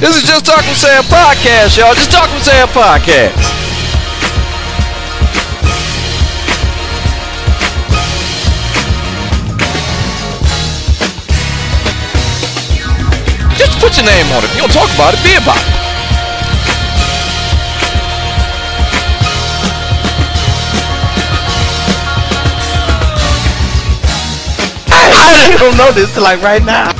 This is Just Talk with Sam podcast, y'all. Just Talk with Sam podcast. Just put your name on it. If you don't talk about it, be about it. I don't know this like right now.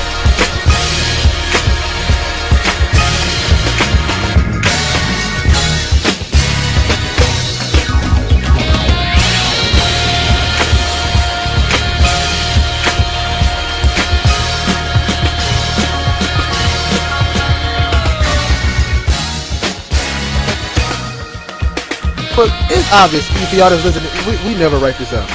But it's obvious if y'all that's listening, we, we never write this out.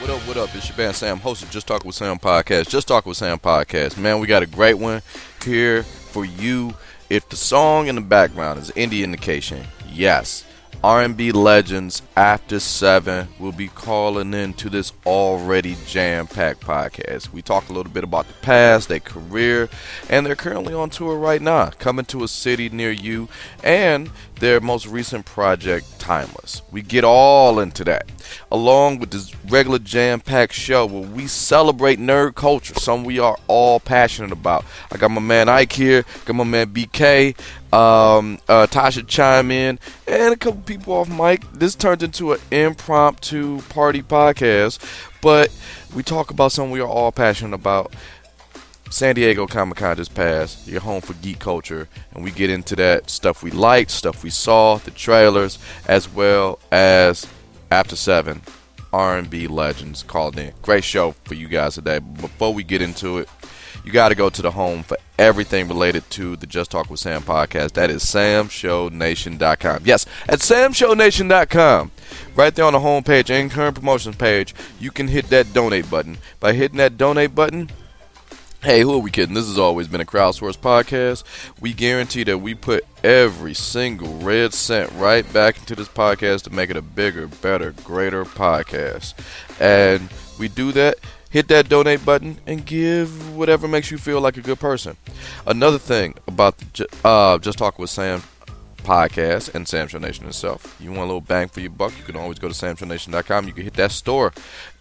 What up, what up? It's your man Sam, host of Just Talk with Sam podcast. Just Talk with Sam podcast. Man, we got a great one here for you. If the song in the background is indie indication, yes. R&B legends after seven will be calling into this already jam-packed podcast. We talk a little bit about the past, their career, and they're currently on tour right now, coming to a city near you, and their most recent project, Timeless. We get all into that, along with this regular jam-packed show where we celebrate nerd culture, something we are all passionate about. I got my man Ike here, got my man BK, um, uh, Tasha chime in, and a couple people off mic. This turned into an impromptu party podcast, but we talk about something we are all passionate about. San Diego Comic Con just passed. Your home for geek culture, and we get into that stuff we liked, stuff we saw, the trailers, as well as After Seven, R&B legends called in. Great show for you guys today. Before we get into it, you got to go to the home for everything related to the Just Talk with Sam podcast. That is samshownation.com. Yes, at samshownation.com. Right there on the homepage and current promotions page, you can hit that donate button. By hitting that donate button, Hey, who are we kidding? This has always been a crowdsourced podcast. We guarantee that we put every single red cent right back into this podcast to make it a bigger, better, greater podcast. And we do that. Hit that donate button and give whatever makes you feel like a good person. Another thing about uh, Just Talk with Sam podcast and Sam Show Nation itself. You want a little bang for your buck, you can always go to samshownation.com. You can hit that store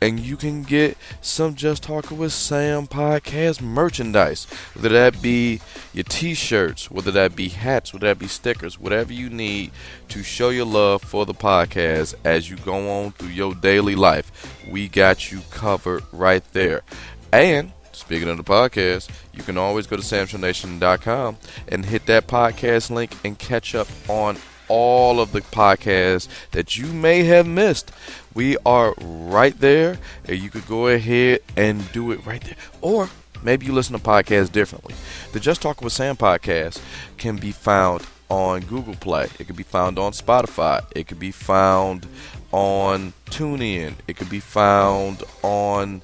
and you can get some Just Talking with Sam podcast merchandise. Whether that be your t shirts, whether that be hats, whether that be stickers, whatever you need to show your love for the podcast as you go on through your daily life. We got you covered right there. And Speaking of the podcast, you can always go to samshownation.com and hit that podcast link and catch up on all of the podcasts that you may have missed. We are right there, and you could go ahead and do it right there. Or maybe you listen to podcasts differently. The Just Talk with Sam podcast can be found on Google Play. It can be found on Spotify. It can be found on TuneIn. It can be found on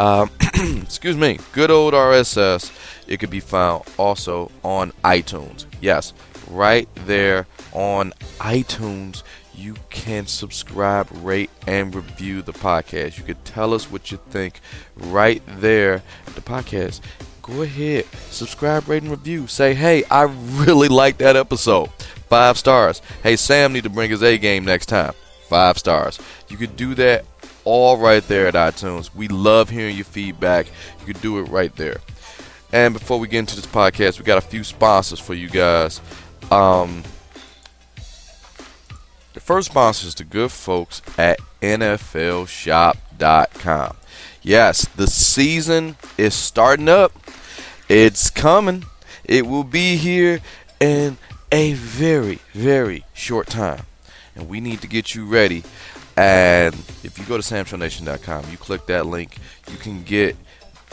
um, excuse me, good old RSS. It could be found also on iTunes. Yes, right there on iTunes. You can subscribe, rate, and review the podcast. You could tell us what you think right there at the podcast. Go ahead, subscribe, rate, and review. Say, hey, I really like that episode. Five stars. Hey, Sam need to bring his A game next time. Five stars. You could do that all right there at iTunes. We love hearing your feedback. You can do it right there. And before we get into this podcast, we got a few sponsors for you guys. Um, the first sponsor is the good folks at NFLShop.com. Yes, the season is starting up. It's coming. It will be here in a very, very short time. And we need to get you ready. And if you go to samshownation.com, you click that link, you can get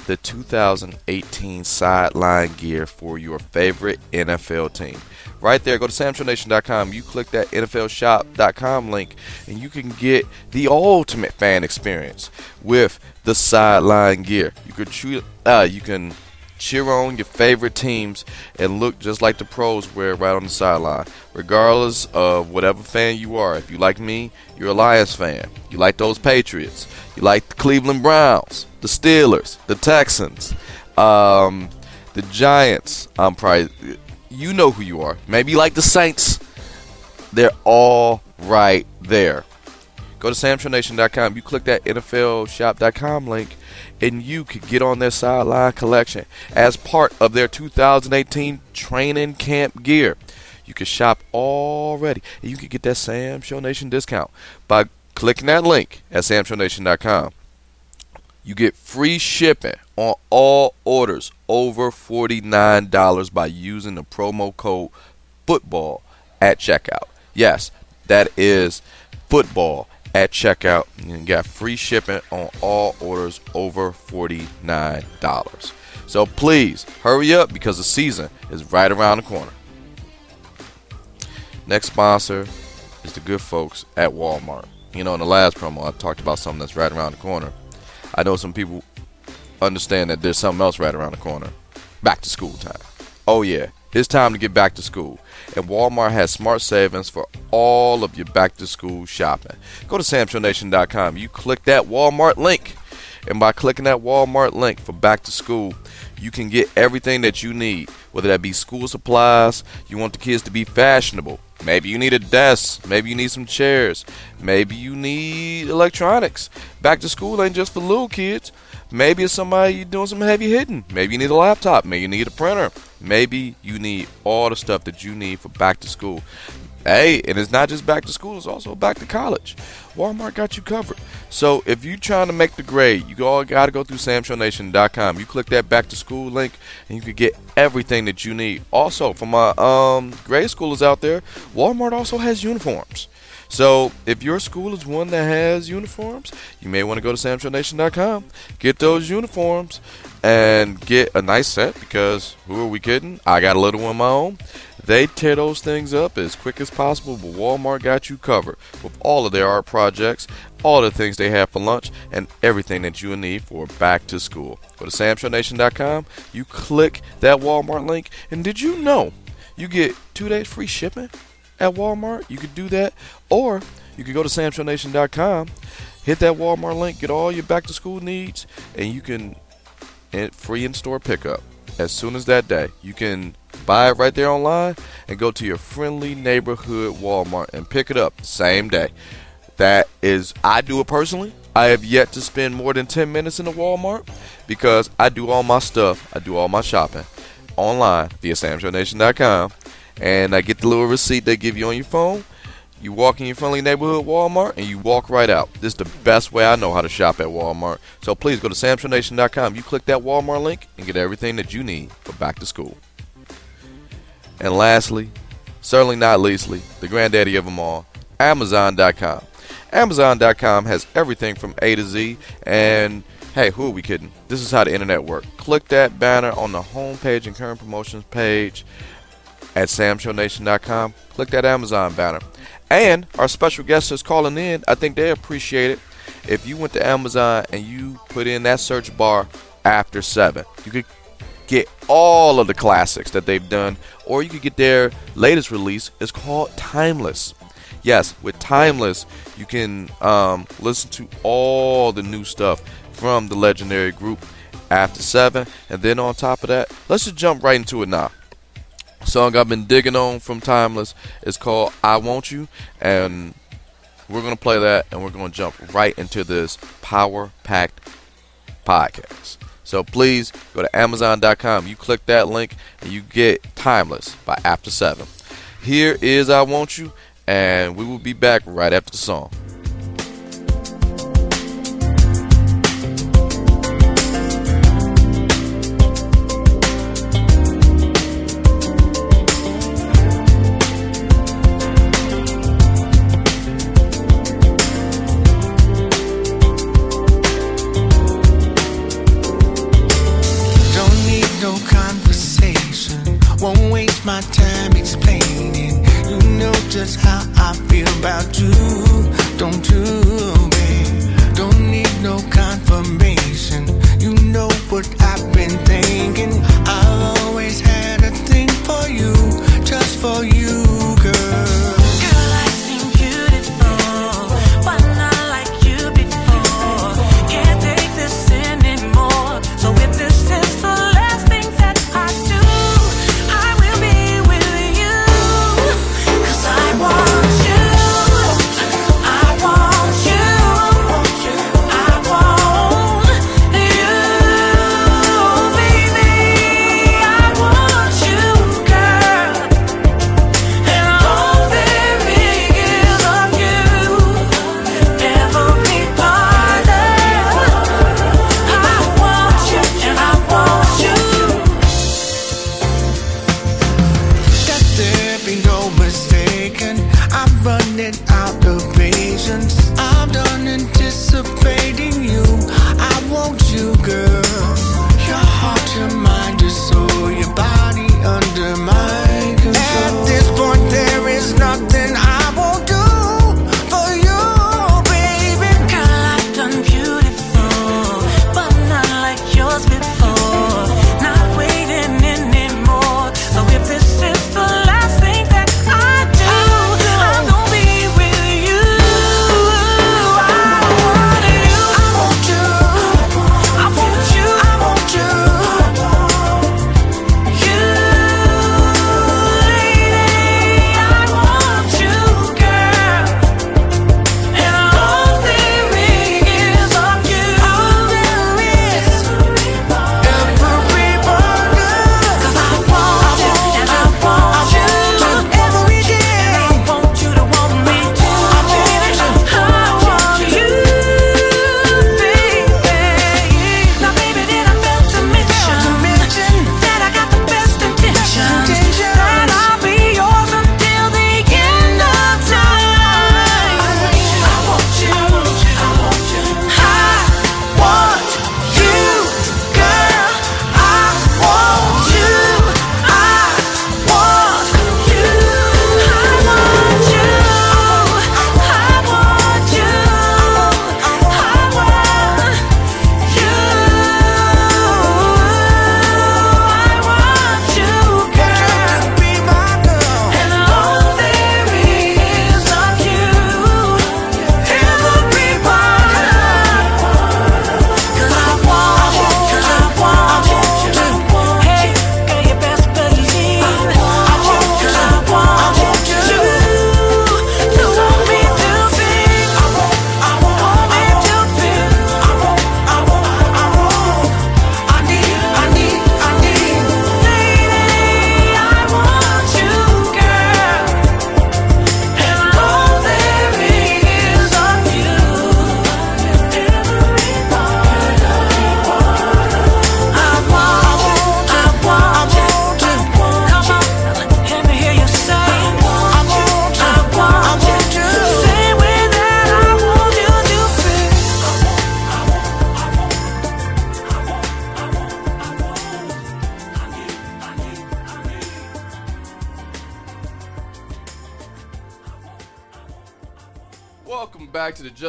the 2018 sideline gear for your favorite NFL team. Right there, go to samshownation.com. You click that NFLshop.com link, and you can get the ultimate fan experience with the sideline gear. You could treat, uh, you can cheer on your favorite teams and look just like the pros wear right on the sideline, regardless of whatever fan you are. If you like me, you're a Lions fan. You like those Patriots. You like the Cleveland Browns, the Steelers, the Texans, um, the Giants. I'm probably you know who you are. Maybe you like the Saints. They're all right there. Go to samshownation.com. You click that NFLshop.com link, and you could get on their sideline collection as part of their 2018 training camp gear. You can shop already, and you can get that Sam Show Nation discount by clicking that link at samshownation.com. You get free shipping on all orders over $49 by using the promo code football at checkout. Yes, that is football at checkout. You got free shipping on all orders over $49. So please hurry up because the season is right around the corner. Next sponsor is the good folks at Walmart. You know, in the last promo, I talked about something that's right around the corner. I know some people understand that there's something else right around the corner. Back to school time. Oh, yeah, it's time to get back to school. And Walmart has smart savings for all of your back to school shopping. Go to samshownation.com. You click that Walmart link. And by clicking that Walmart link for back to school, you can get everything that you need, whether that be school supplies, you want the kids to be fashionable. Maybe you need a desk, maybe you need some chairs, maybe you need electronics. Back to school ain't just for little kids. Maybe it's somebody you doing some heavy hitting. Maybe you need a laptop. Maybe you need a printer. Maybe you need all the stuff that you need for back to school. Hey, and it's not just back to school, it's also back to college. Walmart got you covered. So if you're trying to make the grade, you all got to go through samshownation.com. You click that back to school link, and you can get everything that you need. Also, for my um, grade schoolers out there, Walmart also has uniforms. So if your school is one that has uniforms, you may want to go to samshownation.com, get those uniforms, and get a nice set because who are we kidding? I got a little one of my own. They tear those things up as quick as possible, but Walmart got you covered with all of their art projects, all the things they have for lunch, and everything that you need for back to school. Go to samshownation.com, you click that Walmart link, and did you know you get two days free shipping at Walmart? You could do that, or you could go to samshownation.com, hit that Walmart link, get all your back to school needs, and you can free in store pickup as soon as that day. You can buy it right there online and go to your friendly neighborhood Walmart and pick it up same day. That is, I do it personally. I have yet to spend more than 10 minutes in the Walmart because I do all my stuff, I do all my shopping online via samshownation.com. And I get the little receipt they give you on your phone. You walk in your friendly neighborhood Walmart and you walk right out. This is the best way I know how to shop at Walmart. So please go to samshownation.com. You click that Walmart link and get everything that you need for back to school. And lastly, certainly not leastly, the granddaddy of them all, Amazon.com. Amazon.com has everything from A to Z, and hey, who are we kidding? This is how the internet works. Click that banner on the homepage and current promotions page at samshownation.com. Click that Amazon banner. And our special guest is calling in. I think they appreciate it. If you went to Amazon and you put in that search bar after 7, you could get all of the classics that they've done, or you could get their latest release. It's called Timeless. Yes, with Timeless, you can um, listen to all the new stuff from the legendary group After Seven, and then on top of that, let's just jump right into it now. Song I've been digging on from Timeless is called "I Want You," and we're gonna play that, and we're gonna jump right into this power-packed podcast. So please go to Amazon.com. You click that link and you get Timeless by After Seven. Here is I Want You, and we will be back right after the song.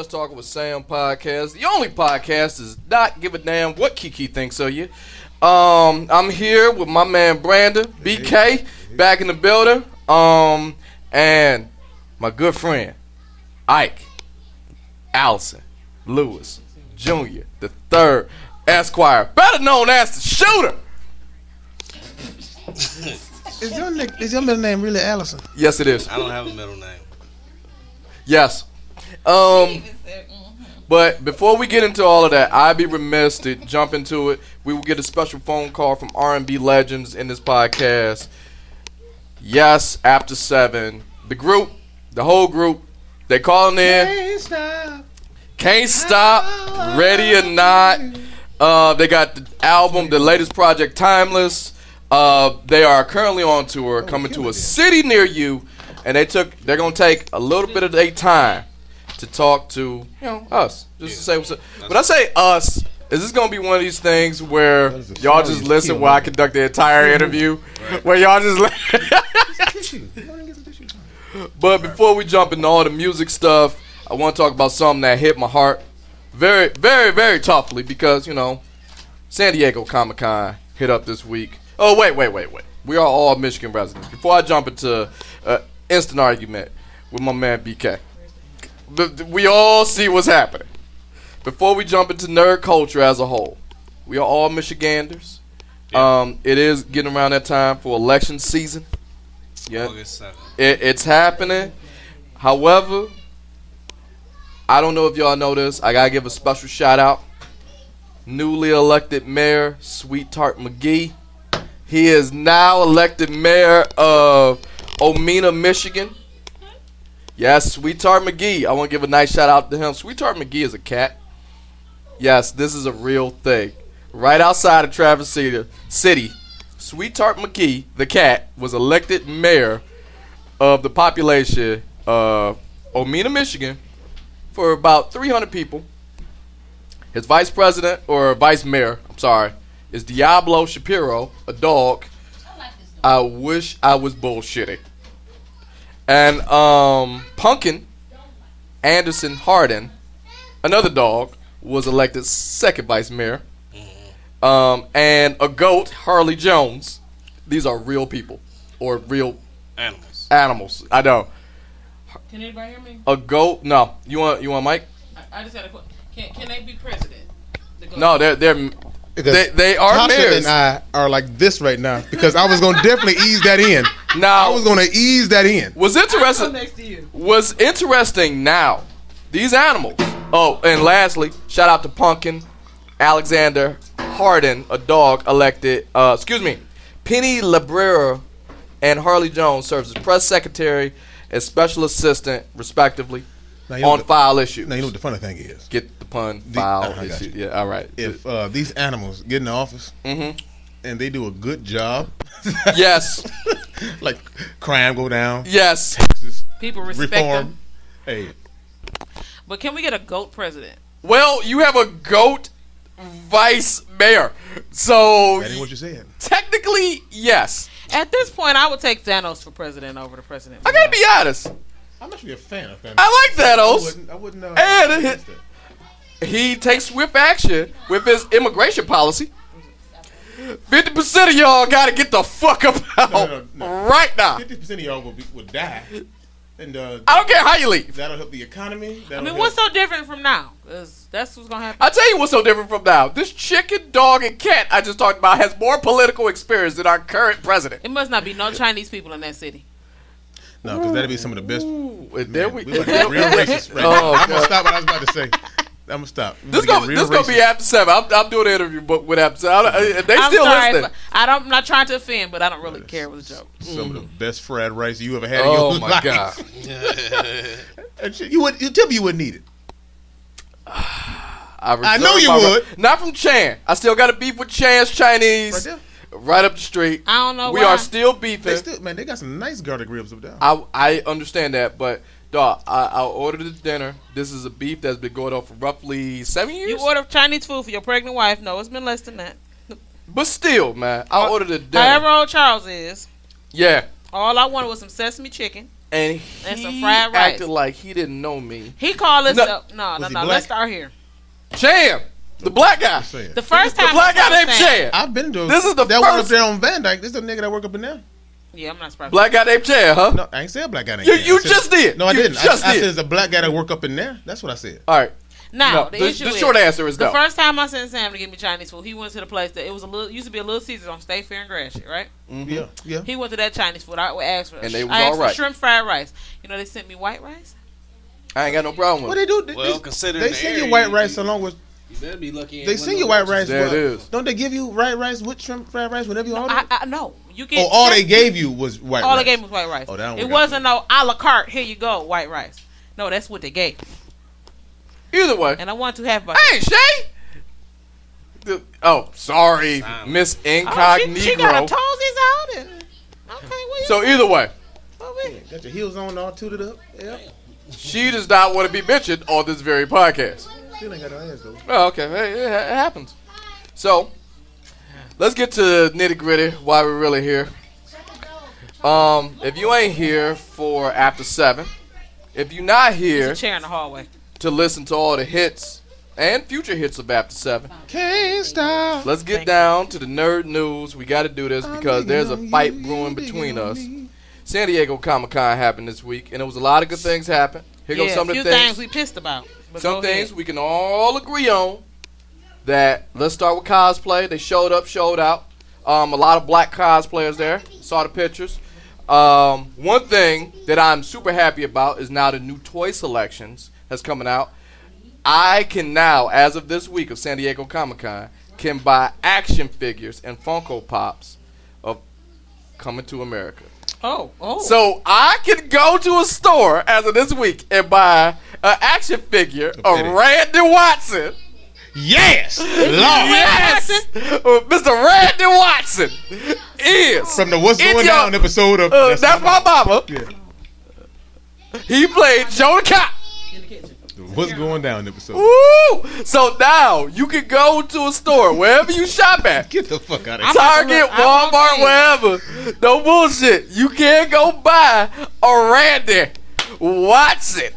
Talking with Sam podcast. The only podcast is not give a damn what Kiki thinks of you. Um, I'm here with my man Brandon BK back in the building. Um, and my good friend Ike Allison Lewis Jr. the third Esquire, better known as the Shooter. is your is your middle name really Allison? Yes, it is. I don't have a middle name. Yes, um, mm-hmm. but before we get into all of that, I'd be remiss to jump into it. We will get a special phone call from R&B legends in this podcast. Yes, after seven, the group, the whole group, they calling in. Can't stop. Ready or not. Uh, they got the album, the latest project, Timeless. Uh, they are currently on tour, coming to a city near you, and they took. They're gonna take a little bit of their time to talk to you know us, just to say what's up. When I say us, is this gonna be one of these things where y'all just listen while I conduct the entire interview? Where y'all just listen? but before we jump into all the music stuff, I want to talk about something that hit my heart very, very, very toughly because you know San Diego Comic Con hit up this week. Oh wait, wait, wait, wait. We are all Michigan residents. Before I jump into uh, instant argument with my man BK, we all see what's happening. Before we jump into nerd culture as a whole, we are all Michiganders. Um, it is getting around that time for election season. Yeah, August 7th. it, it's happening. However, I don't know if y'all know this. I gotta give a special shout out. Newly elected mayor, Sweet Tart McGee. He is now elected mayor of Omena, Michigan. Yes, Sweet Tart McGee. I want to give a nice shout out to him. Sweet Tart McGee is a cat. Yes, this is a real thing. Right outside of Traverse City, City Sweet McGee, the cat, was elected mayor of the population of Omena, Michigan, for about 300 people. His vice president, or vice mayor, I'm sorry, is Diablo Shapiro, a dog. I wish I was bullshitting. And um, Pumpkin Anderson Harden, another dog, was elected second vice mayor. Um, and a goat, Harley Jones. These are real people or real Animals. animals. I know. Can anybody hear me? A goat? No. You want you want Mike? I, I just had a question. Can, can they be president? The go- No, they're they're Because they, they are Tasha mayors. and I are like this right now because I was gonna definitely ease that in. Now I was gonna ease that in. was interesting next to you. was interesting now. These animals. Oh, and lastly, shout out to Pumpkin Alexander Harden, a dog elected. Uh, excuse me, Penny Labrera and Harley Jones serves as press secretary and special assistant, respectively, Now, you know on what- file issues. Now you know what the funny thing is. Get the pun. The- File I got you. Yeah. All right. If uh, these animals get in the office Mhm. and they do a good job, yes. like crime go down, Yes. taxes People respect reform. them. Hey, But can we get a goat president? Well, you have a goat vice mayor, so that ain't what you said. technically, yes. At this point, I would take Thanos for president over the president. I gotta be honest. I'm actually a fan of Thanos. I like I Thanos. wouldn't. I wouldn't uh, And it- against that. He takes swift action with his immigration policy. Fifty percent of y'all gotta get the fuck up out no, no. right now. Fifty percent of y'all will be, would die, and uh, I don't care how you leave. that'll help the economy. I That'll mean, help- what's so different from now? 'Cause that's what's gonna happen. I tell you what's so different from now. This chicken, dog, and cat I just talked about has more political experience than our current president. It must not be no Chinese people in that city. no, because that'd be some of the best. Ooh, and there we, we about real racist right Oh, now. I'm gonna stop what I was about to say. I'm gonna stop. We This about to gonna get this gonna be after seven. I'm, I'm doing an interview, but with after seven. I don't- uh, They I'm still sorry. listening. I don't. I'm not trying to offend, but I don't really care. It was a joke. some of the best fried rice you ever had in Oh your my life. god! And shit, you would. You tell me you wouldn't need it. I, I know you would. right- Not from Chan. I still got a beef with Chan's Chinese. Right there. Right up the street. I don't know We why. are still They beefing. still, man, they got some nice garlic ribs up there. I I understand that, but dog, I, I ordered the dinner. This is a beef that's been going on for roughly seven years. You order Chinese food for your pregnant wife? No, it's been less than that. but still, man, I uh, ordered the dinner. However old Charles is, yeah, all I wanted was some sesame chicken. and he And some fried rice. acted like he didn't know me. He called us No. up. No, no, Was he no. Let's start here. Chan, the black guy. Just. The first time. The black guy named was. I've been to. This is the that one up there on Van Dyke. This is a nigga that work up in there. Yeah, I'm not surprised. Black guy named Chan, huh? No, I ain't said a black guy. named You- Chan. you said- just did. No, I You didn't. just I, I said there's a black guy that work up in there. That's what I said. All right. Now No, the the- issue the is, short answer is the no. first time I sent Sam to get me Chinese food, he went to the place that it was a little used to be a little Caesars on State Fair and Gratiot, right? Mm-hmm. Yeah, yeah. He went to that Chinese food. I asked for And they was I asked all right. for shrimp fried rice. You know they sent me white rice. I ain't got no problem What they it. do? They, Well, they, considering they the send you white rice along with. You better be lucky. They send you white rice. There it what- is. Don't they give you white rice with shrimp fried rice whenever you order? I, it? I no, you get Oh, all they gave you was white all rice. they gave me was white rice. Oh, that don't it wasn't no a la carte. Here you go, white rice. No, that's what they gave. Either way. And I want to have my. Hey, Shay. The- oh, sorry, Silent. Miss Oh, Incognito. she, she got her toesies out and okay. Well, so either way, well, we- Got your heels on all tooted up. Yeah. she does not want to be mentioned on this very podcast. Still ain't got no hands though. Oh, okay. Hey, It, it happens. So, let's get to nitty gritty. Why we're really here. Um, if you ain't here for after seven, if you're not here There's a chair in the hallway. to listen to all the hits and future hits of after seven, Can't stop. let's get down to the nerd news. We got to do this because there's a fight brewing between us. San Diego Comic Con happened this week, and it was a lot of good things happen. Here yeah, goes some a of few the things. we pissed about. But some things ahead. we can all agree on. That let's start with cosplay. They showed up, showed out. Um, a lot of black cosplayers there. Saw the pictures. Um, one thing that I'm super happy about is now the new toy selections that's coming out. I can now, as of this week of San Diego Comic Con, can buy action figures and Funko Pops of coming to America. Oh, oh. So I can go to a store as of this week and buy an action figure of. Randy Watson. Yes, Lord. Yes, Uh, Mr. Randy Watson is From the What's Going your- Down episode of Uh, that's, my mama. Yeah. He played Joe the Cop. The What's Going Down episode. Woo! So now you can go to a store wherever you shop at. Get the fuck out of here. about to Target, look- I want Walmart, wherever. No bullshit. You can't go buy a Randy Watson.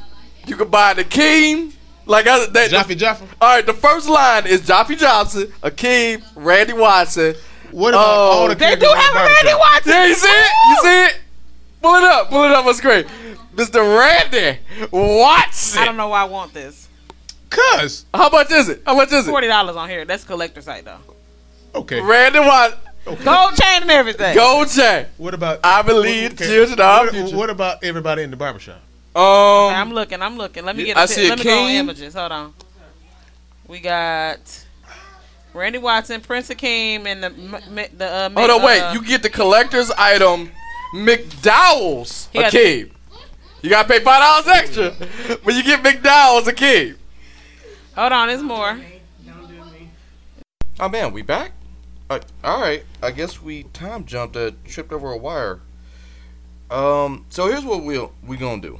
You can buy the King. Like I that, Jaffe Jaffe. All right, the first line is Joffy Johnson, Akeem, Randy Watson. What about Oh. all the um, they do have a Randy Watson. Yeah, you see it? You see it? Pull it up. Pull it up on screen. Mr. Randy Watson. I don't know why I want this. Cuz. How much is it? How much is it? Forty dollars on here. That's collector site though. Okay. Randy Watson. Okay. Gold chain and everything. Gold chain. What about I believe children are what, future. what about everybody in the barbershop? Um, I'm looking. I'm looking. Let me get. I A see pic- a Let me go on images. Hold on. We got Randy Watson, Prince Akeem, and the m- m- the. Uh, hold on, uh, wait. You get the collector's item, McDowell's He got- Akeem. You gotta pay five dollars extra, when you get McDowell's a Akeem. Hold on. There's more. Oh man, we back? Uh, all right, I guess we time jumped, uh, tripped over a wire. Um, so here's what we'll we gonna do.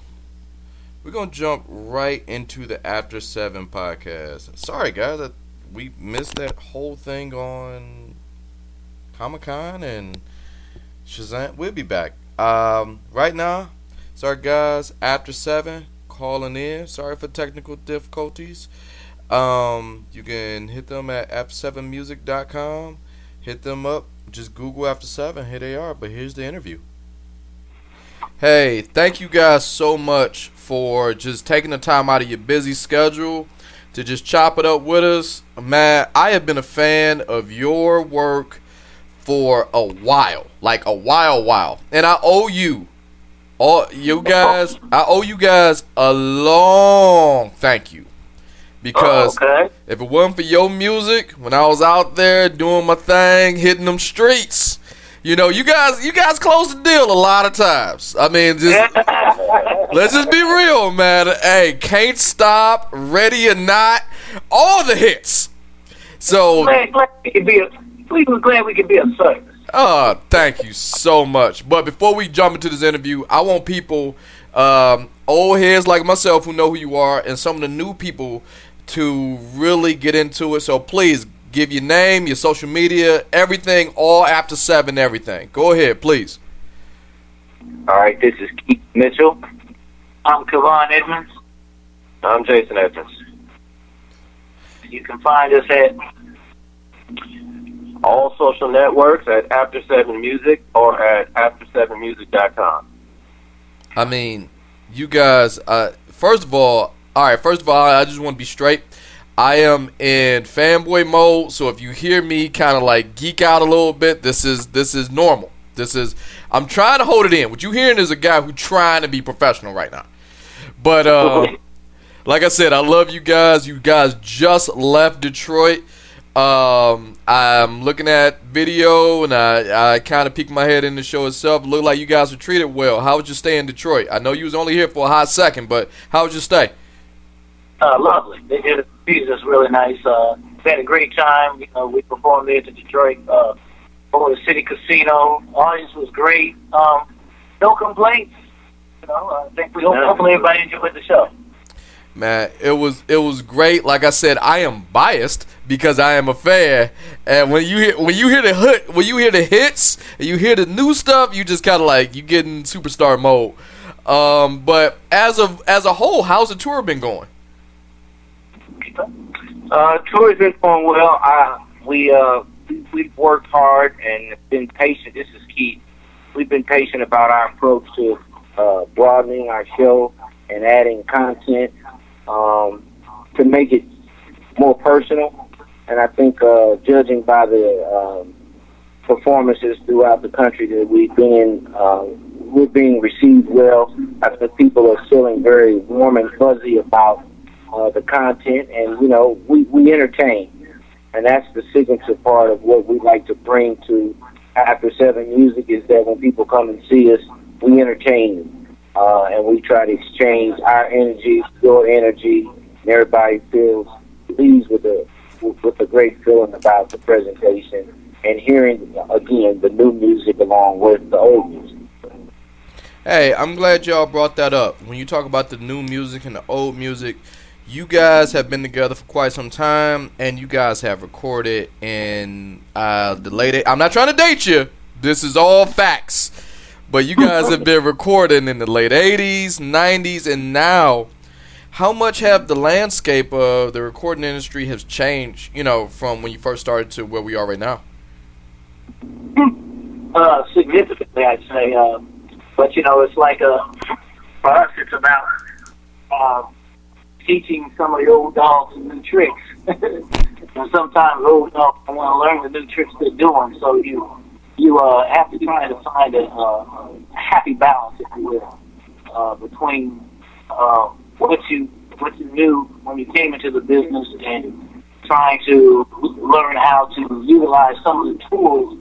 We're gonna jump right into the After Seven podcast. Sorry guys, that we missed that whole thing on Comic Con and Shazam. We'll be back. Um, right now, sorry guys, After Seven calling in. Sorry for technical difficulties. Um, you can hit them at after7music.com. Hit them up. Just Google After Seven. Here they are. But here's the interview. Hey, thank you guys so much for just taking the time out of your busy schedule to just chop it up with us. Man, I have been a fan of your work for a while. Like a while, while. And I owe you all you guys I owe you guys a long thank you. Because okay. if it wasn't for your music, when I was out there doing my thing, hitting them streets, you know, you guys, you guys close the deal a lot of times. I mean, just let's just be real, man. Hey, can't stop, ready or not, all the hits. So, we could be we was glad we could be of service. uh, thank you so much. But before we jump into this interview, I want people, um, old heads like myself who know who you are, and some of the new people to really get into it. So please give your name, your social media, everything, all after seven, everything. Go ahead, please. All right, this is Keith Mitchell. I'm Kevon Edmonds. I'm Jason Edmonds. You can find us at all social networks at After Seven Music or at AfterSevenMusic.com. I mean, you guys. Uh, first of all, all right. First of all, I just want to be straight. I am in fanboy mode, so if you hear me kind of like geek out a little bit, this is this is normal. This is I'm trying to hold it in. What you hearing is a guy who trying to be professional right now. But uh, like I said, I love you guys. You guys just left Detroit. Um, I'm looking at video and I, I kind of peeked my head in the show itself. Looked like you guys were treated well. How was your stay in Detroit? I know you was only here for a hot second, but how was your stay? Uh, lovely. They did treated us really nice. Uh, we had a great time. You know, we performed there to Detroit uh, for the City Casino. Audience was great. Um, no complaints. You know, I think we hope, hopefully everybody enjoyed the show. Man, it was it was great. Like I said, I am biased because I am a fan. And when you hear when you hear the hit when you hear the hits and you hear the new stuff, you just kind of like you get in superstar mode. Um, but as of as a whole, how's the tour been going? Uh, tour's been going well. Uh, we uh, we- we've worked hard and been patient. This is key. We've been patient about our approach to uh, broadening our show and adding content um, to make it more personal. And I think, uh, judging by the um, performances throughout the country that we've been, uh, we're being received well. I think people are feeling very warm and fuzzy about uh, the content, and you know, we we entertain, and that's the signature part of what we like to bring to After Seven Music is that when people come and see us, we entertain them, uh, and we try to exchange our energy, your energy, and everybody feels pleased with the with the great feeling about the presentation and hearing again the new music along with the old music. Hey, I'm glad y'all brought that up. When you talk about the new music and the old music, you guys have been together for quite some time, and you guys have recorded in uh, the late. I'm not trying to date you. This is all facts. But you guys have been recording in the late 80s, 90s, and now. How much have the landscape of the recording industry has changed? You know, from when you first started to where we are right now. Uh, significantly, I'd say. Uh, but you know, it's like uh, for us, it's about uh, teaching some of the old dogs new tricks. and sometimes old dogs want to learn the new tricks they're doing, so you you uh, have to try to find a, uh, happy balance, if you will, uh, between uh, what you what you knew when you came into the business and trying to learn how to utilize some of the tools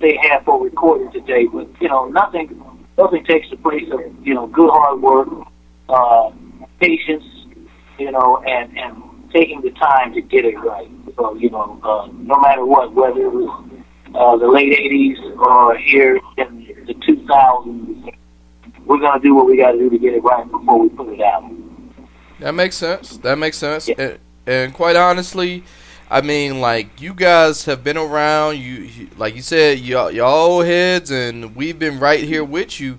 they have for recording today. But you know, nothing nothing takes the place of you know good hard work, uh, patience, you know, and and taking the time to get it right. So you know, uh, no matter what, whether it was uh, the late '80s or here in the 2000s, we're gonna do what we got to do to get it right before we put it out. That makes sense. That makes sense. And, and quite honestly, I mean, like you guys have been around. You, you like you said, y'all, y'all old heads, and we've been right here with you.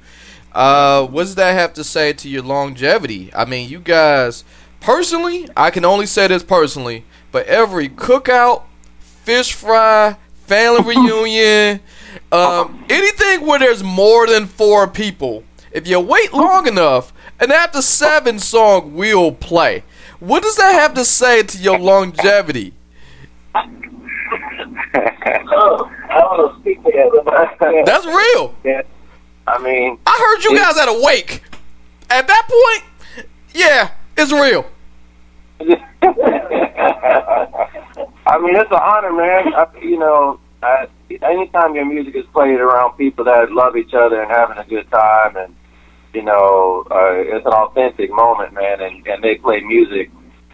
Uh, what does that have to say to your longevity? I mean, you guys personally, I can only say this personally, but every cookout, fish fry, family reunion, um, anything where there's more than four people, if you wait long enough, an after seven song will play. What does that have to say to your longevity? oh, I don't know speak to that. That's real. Yeah. I mean, I heard you guys at a wake. At that point, yeah, it's real. I mean, it's an honor, man. I, you know, I, anytime your music is played around people that love each other and having a good time, and you know, uh, it's an authentic moment, man. And, and they play music.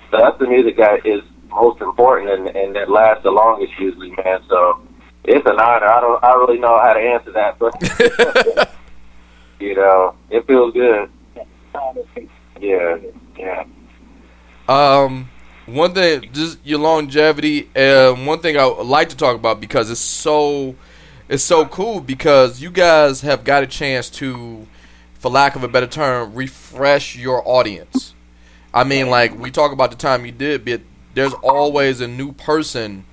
So that's the music that is most important and, and that lasts the longest, usually, man. So it's an honor. I don't, I really know how to answer that, but you know, it feels good. Yeah, yeah. Um, one thing, just your longevity. One thing I like to talk about because it's so, it's so cool because you guys have got a chance to, for lack of a better term, refresh your audience. I mean, like we talk about the time you did, but there's always a new person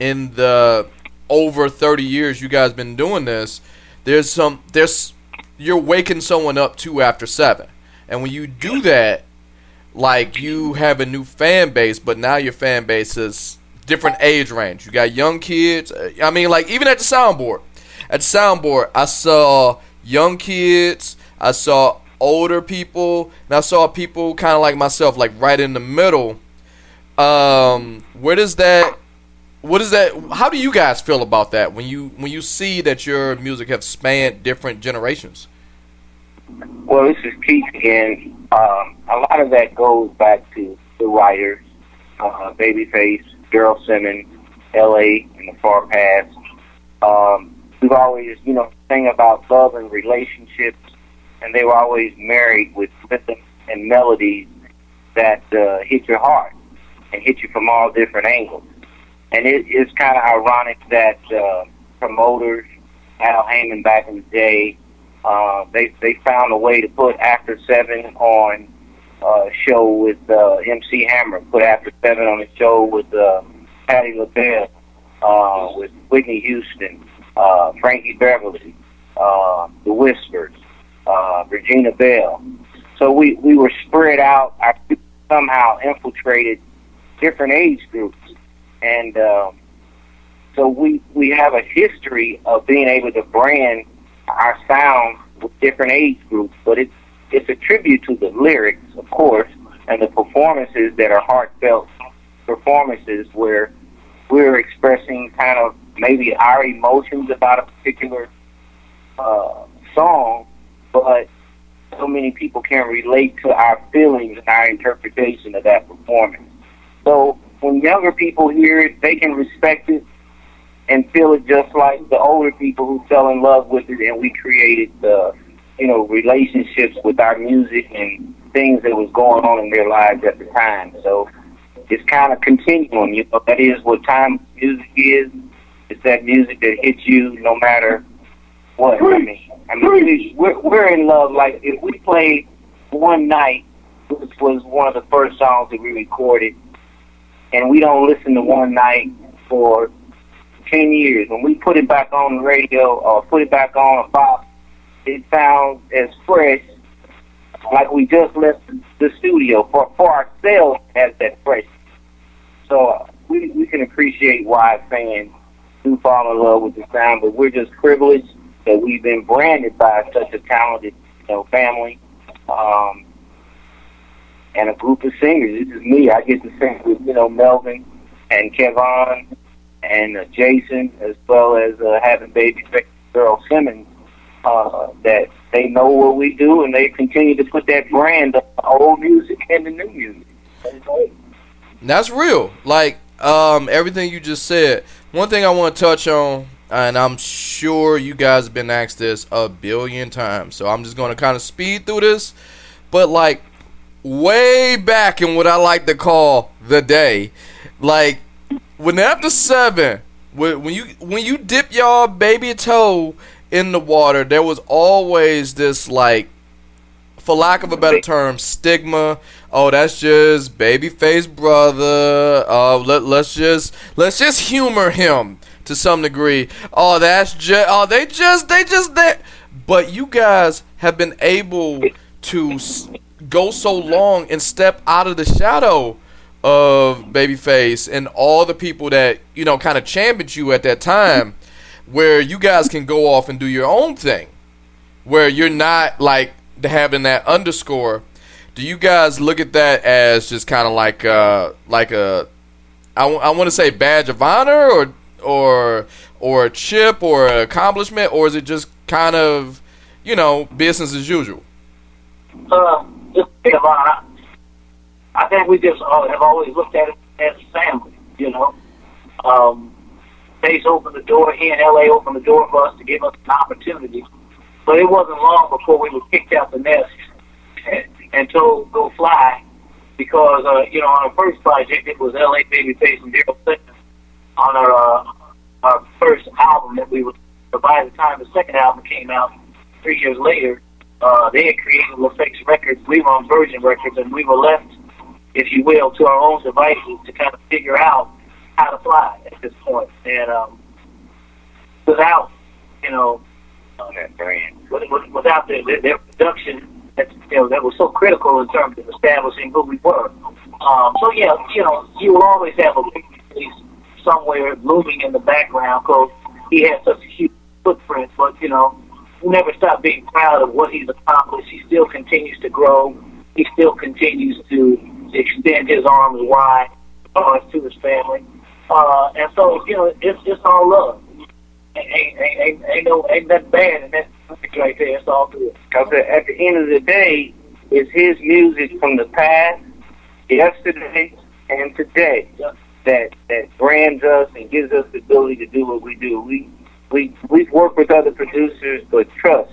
in the over 30 years you guys been doing this. There's some, there's you're waking someone up to after seven, and when you do that, like you have a new fan base, but now your fan base is different age range. You got young kids. uh, I mean, like even at the soundboard, at the soundboard, I saw young kids. I saw older people, and I saw people kind of like myself, like right in the middle. Um, where does that? What is that? How do you guys feel about that when you when you see that your music have spanned different generations? Well, this is Keith again. Um, a lot of that goes back to the writers, uh, Babyface, Daryl Simmons, L.A. in the far past. Um, we've always, you know, sang about love and relationships, and they were always married with rhythm and melodies that uh, hit your heart and hit you from all different angles. And it, it's kind of ironic that uh, promoters, Al Heyman back in the day, uh, they they found a way to put After Seven on a show with uh, MC Hammer, put After Seven on a show with uh, Patti LaBelle, uh, with Whitney Houston, uh, Frankie Beverly, uh, The Whispers, uh, Regina Belle. So we, we were spread out. I somehow infiltrated different age groups. And um, so we, we have a history of being able to brand our sound with different age groups. But it's, it's a tribute to the lyrics, of course, and the performances that are heartfelt performances where we're expressing kind of maybe our emotions about a particular uh, song, but so many people can relate to our feelings and our interpretation of that performance. So when younger people hear it, they can respect it and feel it just like the older people who fell in love with it, and we created the, you know, relationships with our music and things that was going on in their lives at the time. So it's kind of continuum. You know, that is what time music is. It's that music that hits you no matter what. I mean, I mean, we, we're, we're in love. Like if we played one night, which was one of the first songs that we recorded, and we don't listen to one night for ten years. When we put it back on the radio or put it back on a box, it sounds as fresh like we just left the studio for for ourselves as that fresh. So uh, we we can appreciate why fans do fall in love with the sound, but we're just privileged that we've been branded by such a talented you know family. Um, and a group of singers. This is me. I get to sing with you know Melvin and Kevon and uh, Jason, as well as uh, having baby Earl Simmons. Uh, that they know what we do, and they continue to put that brand of old music and the new music. That's. That's real. Like um, everything you just said. One thing I want to touch on, and I'm sure you guys have been asked this a billion times, so I'm just going to kind of speed through this. But like way back in what I like to call the day, like when after seven, when when you when you dip your baby toe in the water, there was always this like for lack of a better term, stigma. Oh, that's just babyface brother. Uh, let let's just let's just humor him to some degree. Oh, that's just oh they just they just that. But you guys have been able to s- go so long and step out of the shadow of babyface and all the people that you know kind of championed you at that time, where you guys can go off and do your own thing where you're not like having that underscore. Do you guys look at that as just kind of like uh like a I, w- I want to say badge of honor or or or a chip or an accomplishment or is it just kind of you know business as usual? uh, just think about it. I think we just uh, have always looked at it as a family, you know. Um, Face opened the door, he and LA opened the door for us to give us an opportunity. But it wasn't long before we were kicked out the nest and told go fly because, uh, you know, on our first project, it was LA Babyface and Daryl Simmons on our, uh, our first album that we were, but by the time the second album came out three years later, uh, they had created LaFace Records. We were on Virgin Records, and we were left, if you will, to our own devices to kind of figure out how to fly at this point. And um, without, you know, without their, their, production, that you know, that was so critical in terms of establishing who we were. Um, so yeah, you know, you will always have a face somewhere looming in the background because he had such a huge footprint. But you know, we never stop being proud of what he's accomplished. He still continues to grow. He still continues to extend his arms wide uh, to his family. Uh, and so, you know, it's it's all love. Ain't, ain't, ain't, ain't, no ain't nothing bad in that right there. It's all good. Because at the end of the day, it's his music from the past, yesterday, and today that that brands us and gives us the ability to do what we do. We we we've worked with other producers, but trust,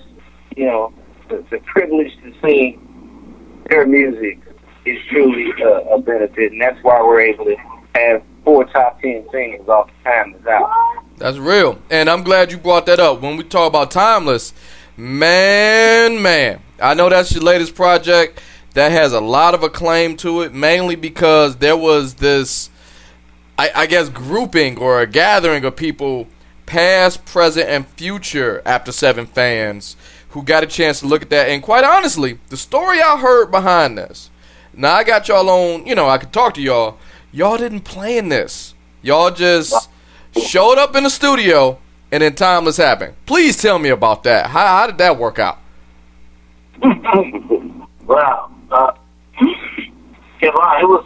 you know, the, the privilege to sing their music is truly a, a benefit, and that's why we're able to have four top ten singles off the time is out. That's real. And I'm glad you brought that up. When we talk about Timeless, man, man, I know that's your latest project that has a lot of acclaim to it, mainly because there was this, I, I guess, grouping or a gathering of people, past, present, and future After Seven fans, who got a chance to look at that. And quite honestly, the story I heard behind this, now I got y'all on, you know, I could talk to y'all. Y'all didn't plan this. Y'all just showed up in the studio and then Timeless happened. Please tell me about that. How, how did that work out? Wow. Uh, it was.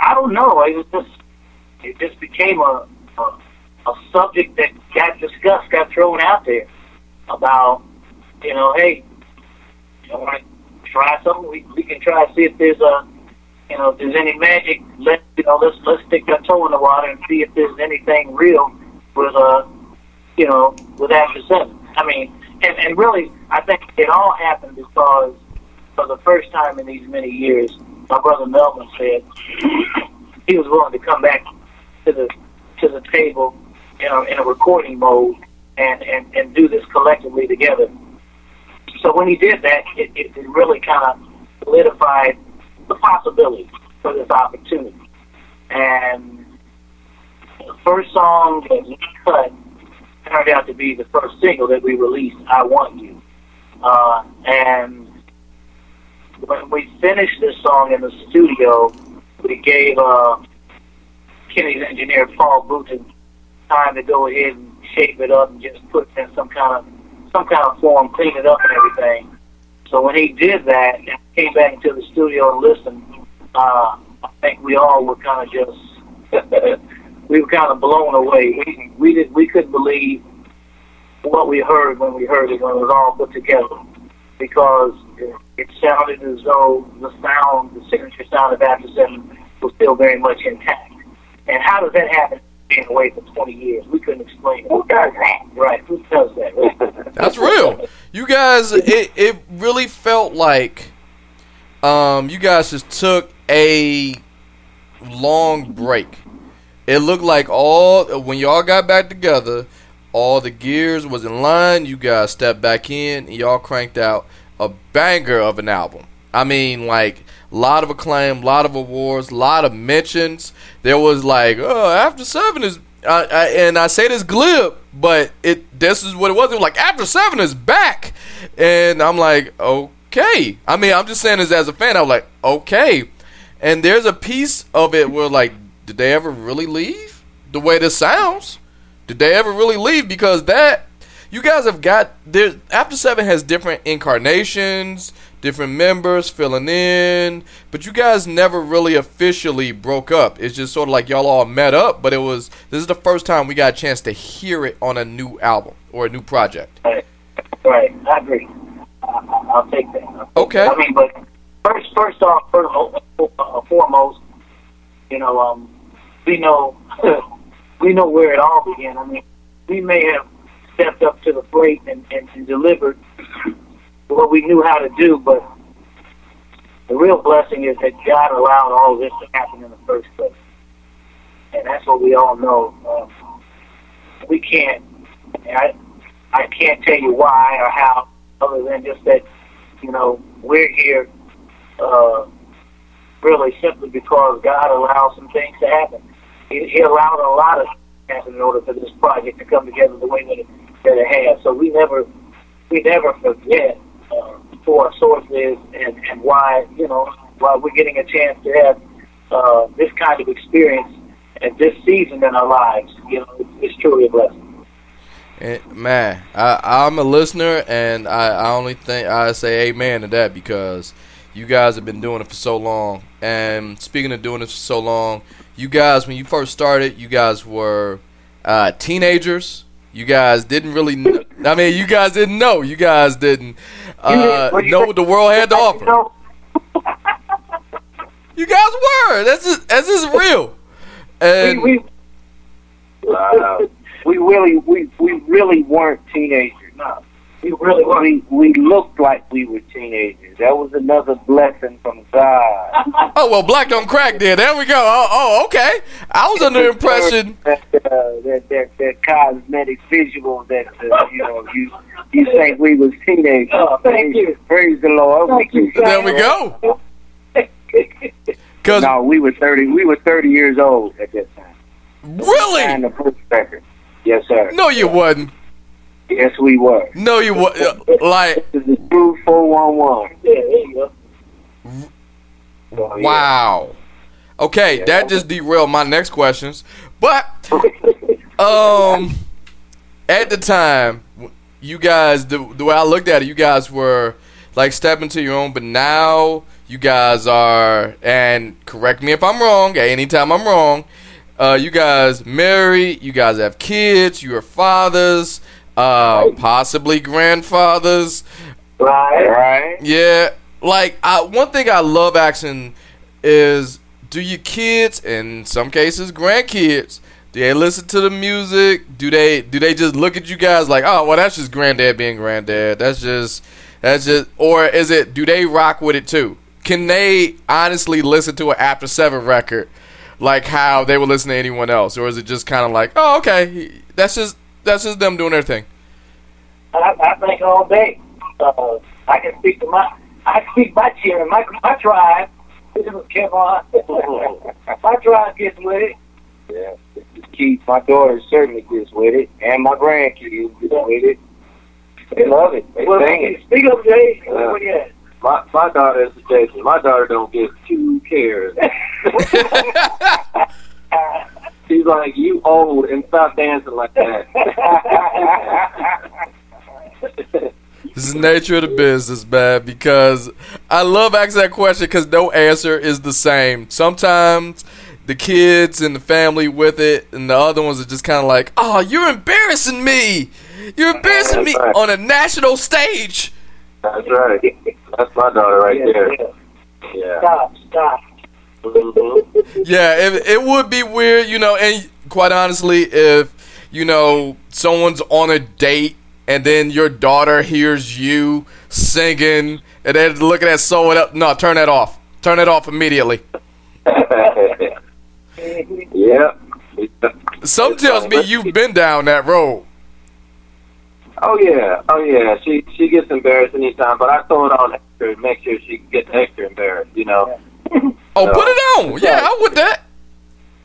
I don't know. It was just. It just became a, a a subject that got discussed, got thrown out there about, you know, hey, you want to try something? We we can try to see if there's a, you know, if there's any magic. Let you know, let's let's stick our toe in the water and see if there's anything real with uh, you know, with After Seven. I mean, and and really, I think it all happened because for the first time in these many years, my brother Melvin said he was willing to come back to the to the table, you know, in a recording mode and and and do this collectively together. So when he did that, it, it, really kind of solidified the possibility for this opportunity. And the first song that we cut turned out to be the first single that we released, "I Want You," uh, and when we finished this song in the studio, we gave uh, Kenny's engineer Paul Boutin time to go ahead and shape it up and just put in some kind of some kind of form, clean it up and everything. So when he did that and came back into the studio and listened, uh, I think we all were kind of just we were kind of blown away. We we did we couldn't believe what we heard when we heard it when it was all put together because it, it sounded as though the sound, the signature sound of After Seven was still very much intact. And how does that happen? Being away for 20 years, we couldn't explain it. Who does that? Right? Who does that? That's real. You guys, it, it really felt like um, you guys just took a long break. It looked like all when y'all got back together, all the gears was in line. You guys stepped back in, and y'all cranked out a banger of an album. I mean, like a lot of acclaim, a lot of awards, a lot of mentions. There was like, oh, After Seven is, I, I, and I say this glib, but it this is what it was. It was like After Seven is back, and I'm like, okay. I mean, I'm just saying this as a fan. I was like, okay. And there's a piece of it where like, did they ever really leave? The way this sounds, did they ever really leave? Because that you guys have got there. After Seven has different incarnations, different members filling in, but you guys never really officially broke up. It's just sort of like y'all all met up, but it was this is the first time we got a chance to hear it on a new album or a new project. Right, right. I agree. I, I- I'll take that. I'll take Okay. that. I mean, but first, first off, first, uh, foremost, you know, um, we know we know where it all began. I mean, we may have stepped up to the plate and, and, and delivered what we knew how to do, but the real blessing is that God allowed all this to happen in the first place, and that's what we all know. Um, we can't. I I can't tell you why or how, other than just that, you know, we're here uh, really simply because God allowed some things to happen. He, he allowed a lot of things to happen in order for this project to come together the way that it, that it has. So we never we never forget uh, who our source is and, and why, you know, why we're getting a chance to have uh, this kind of experience at this season in our lives. You know, it's, truly a blessing. And man, I, I'm a listener, and I, I only think I say amen to that because you guys have been doing it for so long. And speaking of doing this for so long, you guys, when you first started, you guys were uh, teenagers. You guys didn't really. Kn- I mean, you guys didn't know. You guys didn't uh, know know- what the world had to offer. You guys were. That's just, that's just real. And we, we Wow. we really we we really weren't teenagers. No, You really were. We we looked like we were teenagers. That was another blessing from God. Oh well, Black Don't Crack did. There we go. Oh, oh okay. I was under the impression. that uh, that, that that cosmetic visual that uh, you know you you think we was teenagers. Oh, thank praise, you. Praise the Lord. Thank you, There we go. Cause No, we were thirty. We were thirty years old at that time. And really, the first record. Yes, sir. no, you wasn't. Yes, we were. No, you were. like This is true four one one. Yeah, there you go. wow. Okay, that just derailed my next questions. But um, at the time, you guys, the, the way I looked at it, you guys were like stepping to your own. But now you guys are, and correct me if I'm wrong. At any time I'm wrong. Uh, you guys married. You guys have kids. You are fathers. Uh, possibly grandfathers. Right. Right. Yeah, like I, one thing I love asking is, do your kids, in some cases grandkids, do they listen to the music? Do they do they just look at you guys like, oh, well, that's just granddad being granddad. That's just that's just, or is it? Do they rock with it too? Can they honestly listen to an After Seven record like how they would listen to anyone else, or is it just kind of like, oh, okay, that's just that's just them doing their thing? I, I think all day. Uh, I can speak to my, I can speak my children, my my tribe. This is Kevon. my tribe gets with it. Yeah. This is Keith. My daughter certainly gets with it, and my grandkids get with it. They love it. They Well, sing it. speak up, Jay. Yeah. Where you at? My my daughter is the Jason. My daughter don't give two cares. She's like, you old and stop dancing like that. This is the nature of the business, man. Because I love asking that question because no answer is the same. Sometimes the kids and the family with it, and the other ones are just kind of like, "Oh, you're embarrassing me! You're embarrassing me right. on a national stage." That's right. That's my daughter right Yeah, there. yeah. Yeah. Stop, stop. Yeah, it, it would be weird, you know. And quite honestly, if you know someone's on a date and then your daughter hears you singing and then looking at someone up, no, turn that off. Turn it off immediately. yeah. Some tells me you've been down that road. Oh yeah, oh yeah. She she gets embarrassed anytime, but I throw it on her to make sure she gets extra embarrassed. You know, Oh, put it on. Yeah, I would that.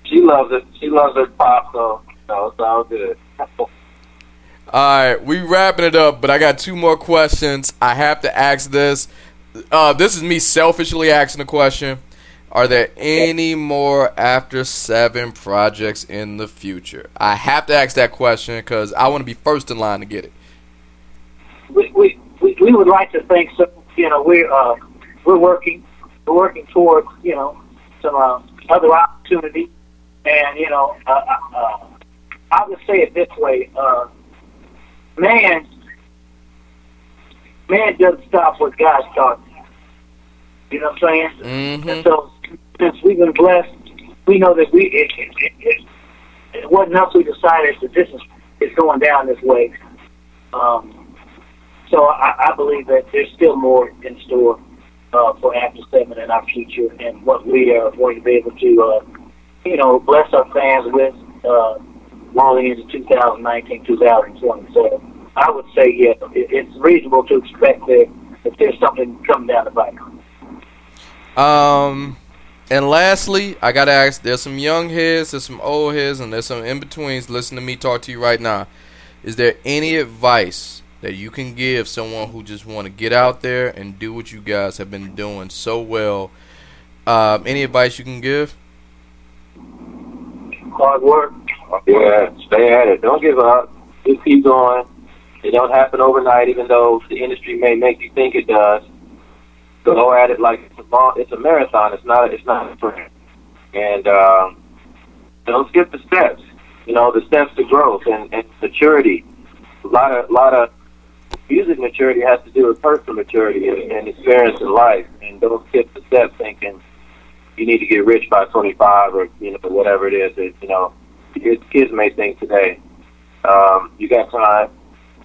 she loves it. She loves her pop, so you know, it's all good. All right, we wrapping it up, but I got two more questions. I have to ask this. Uh, this is me selfishly asking the question. Are there any more after seven projects in the future? I have to ask that question because I want to be first in line to get it. we, we, we, we would like to think so. You know, we're uh, we're working we're working towards you know some uh, other opportunity, and you know, uh, uh, uh, I would say it this way: uh, man, man doesn't stop what God starts. You know what I'm saying? Mm-hmm. And so, since we've been blessed, we know that we it, it, it, it, it wasn't us who decided that this is is going down this way. Um, so I, I believe that there's still more in store uh, for After Seven in our future, and what we are going to be able to, uh, you know, bless our fans with uh, rolling into 2019, 2020. So I would say, yeah, it, it's reasonable to expect that, that there's something coming down the pipe. Um, and lastly, I gotta ask: There's some young heads, there's some old heads, and there's some in betweens. Listen to me talk to you right now. Is there any advice that you can give someone who just want to get out there and do what you guys have been doing so well? Um, any advice you can give? Hard work. Yeah, stay at it. Don't give up. Just keep going. It don't happen overnight, even though the industry may make you think it does. Go at it like it's a long, it's a marathon. It's not. It's not a sprint. And um, don't skip the steps. You know, the steps to growth and, and maturity. A lot of, lot of music maturity has to do with personal maturity and, and experience in life. And don't skip the steps thinking you need to get rich by 25 or you know whatever it is. That, you know, kids, kids may think today. Um, you got time,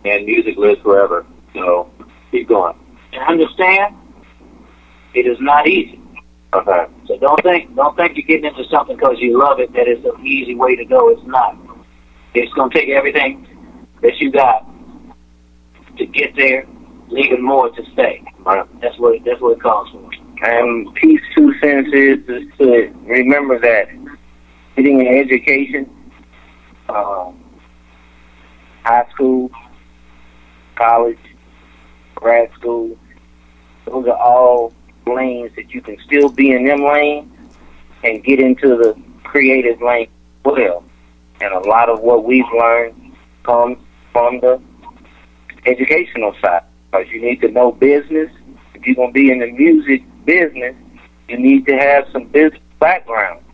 and music lives forever. So keep going. And understand, it is not easy. Okay. So don't think don't think you're getting into something because you love it that it's an easy way to go. It's not. It's going to take everything that you got to get there, leaving more to stay. Right. That's what that's what it calls for. And piece two sentences is to remember that getting an education, um, high school, college, grad school, those are all lanes that you can still be in them lanes and get into the creative lane well. And a lot of what we've learned comes from the educational side because you need to know business. If you're going to be in the music business, you need to have some business background.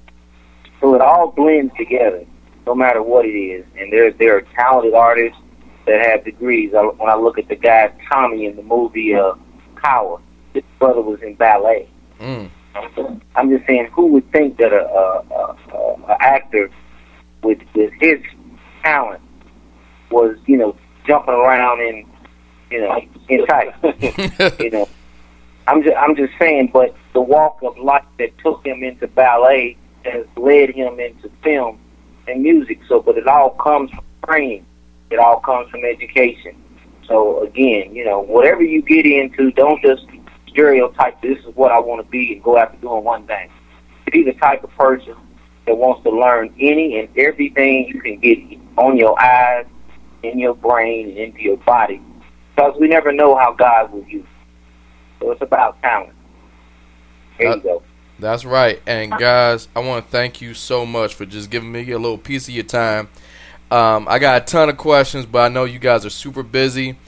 So it all blends together, no matter what it is. And there, there are talented artists that have degrees. I, when I look at the guy Tommy in the movie uh, Power, his brother was in ballet. Mm. I'm just saying, who would think that a, a, a, a, actor with with his talent was, you know, jumping around in, you know, in tights. you know, I'm just I'm just saying, but the walk of life that took him into ballet has led him into film and music. So, but it all comes from training. It all comes from education. So again, you know, whatever you get into, don't just stereotype. This is what I want to be and go after doing one thing. Be the type of person that wants to learn any and everything you can get on your eyes, in your brain, and into your body. Because we never know how God will use. it. So it's about talent. There you go. That's right. And guys, I want to thank you so much for just giving me a little piece of your time. Um, I got a ton of questions, but I know you guys are super busy.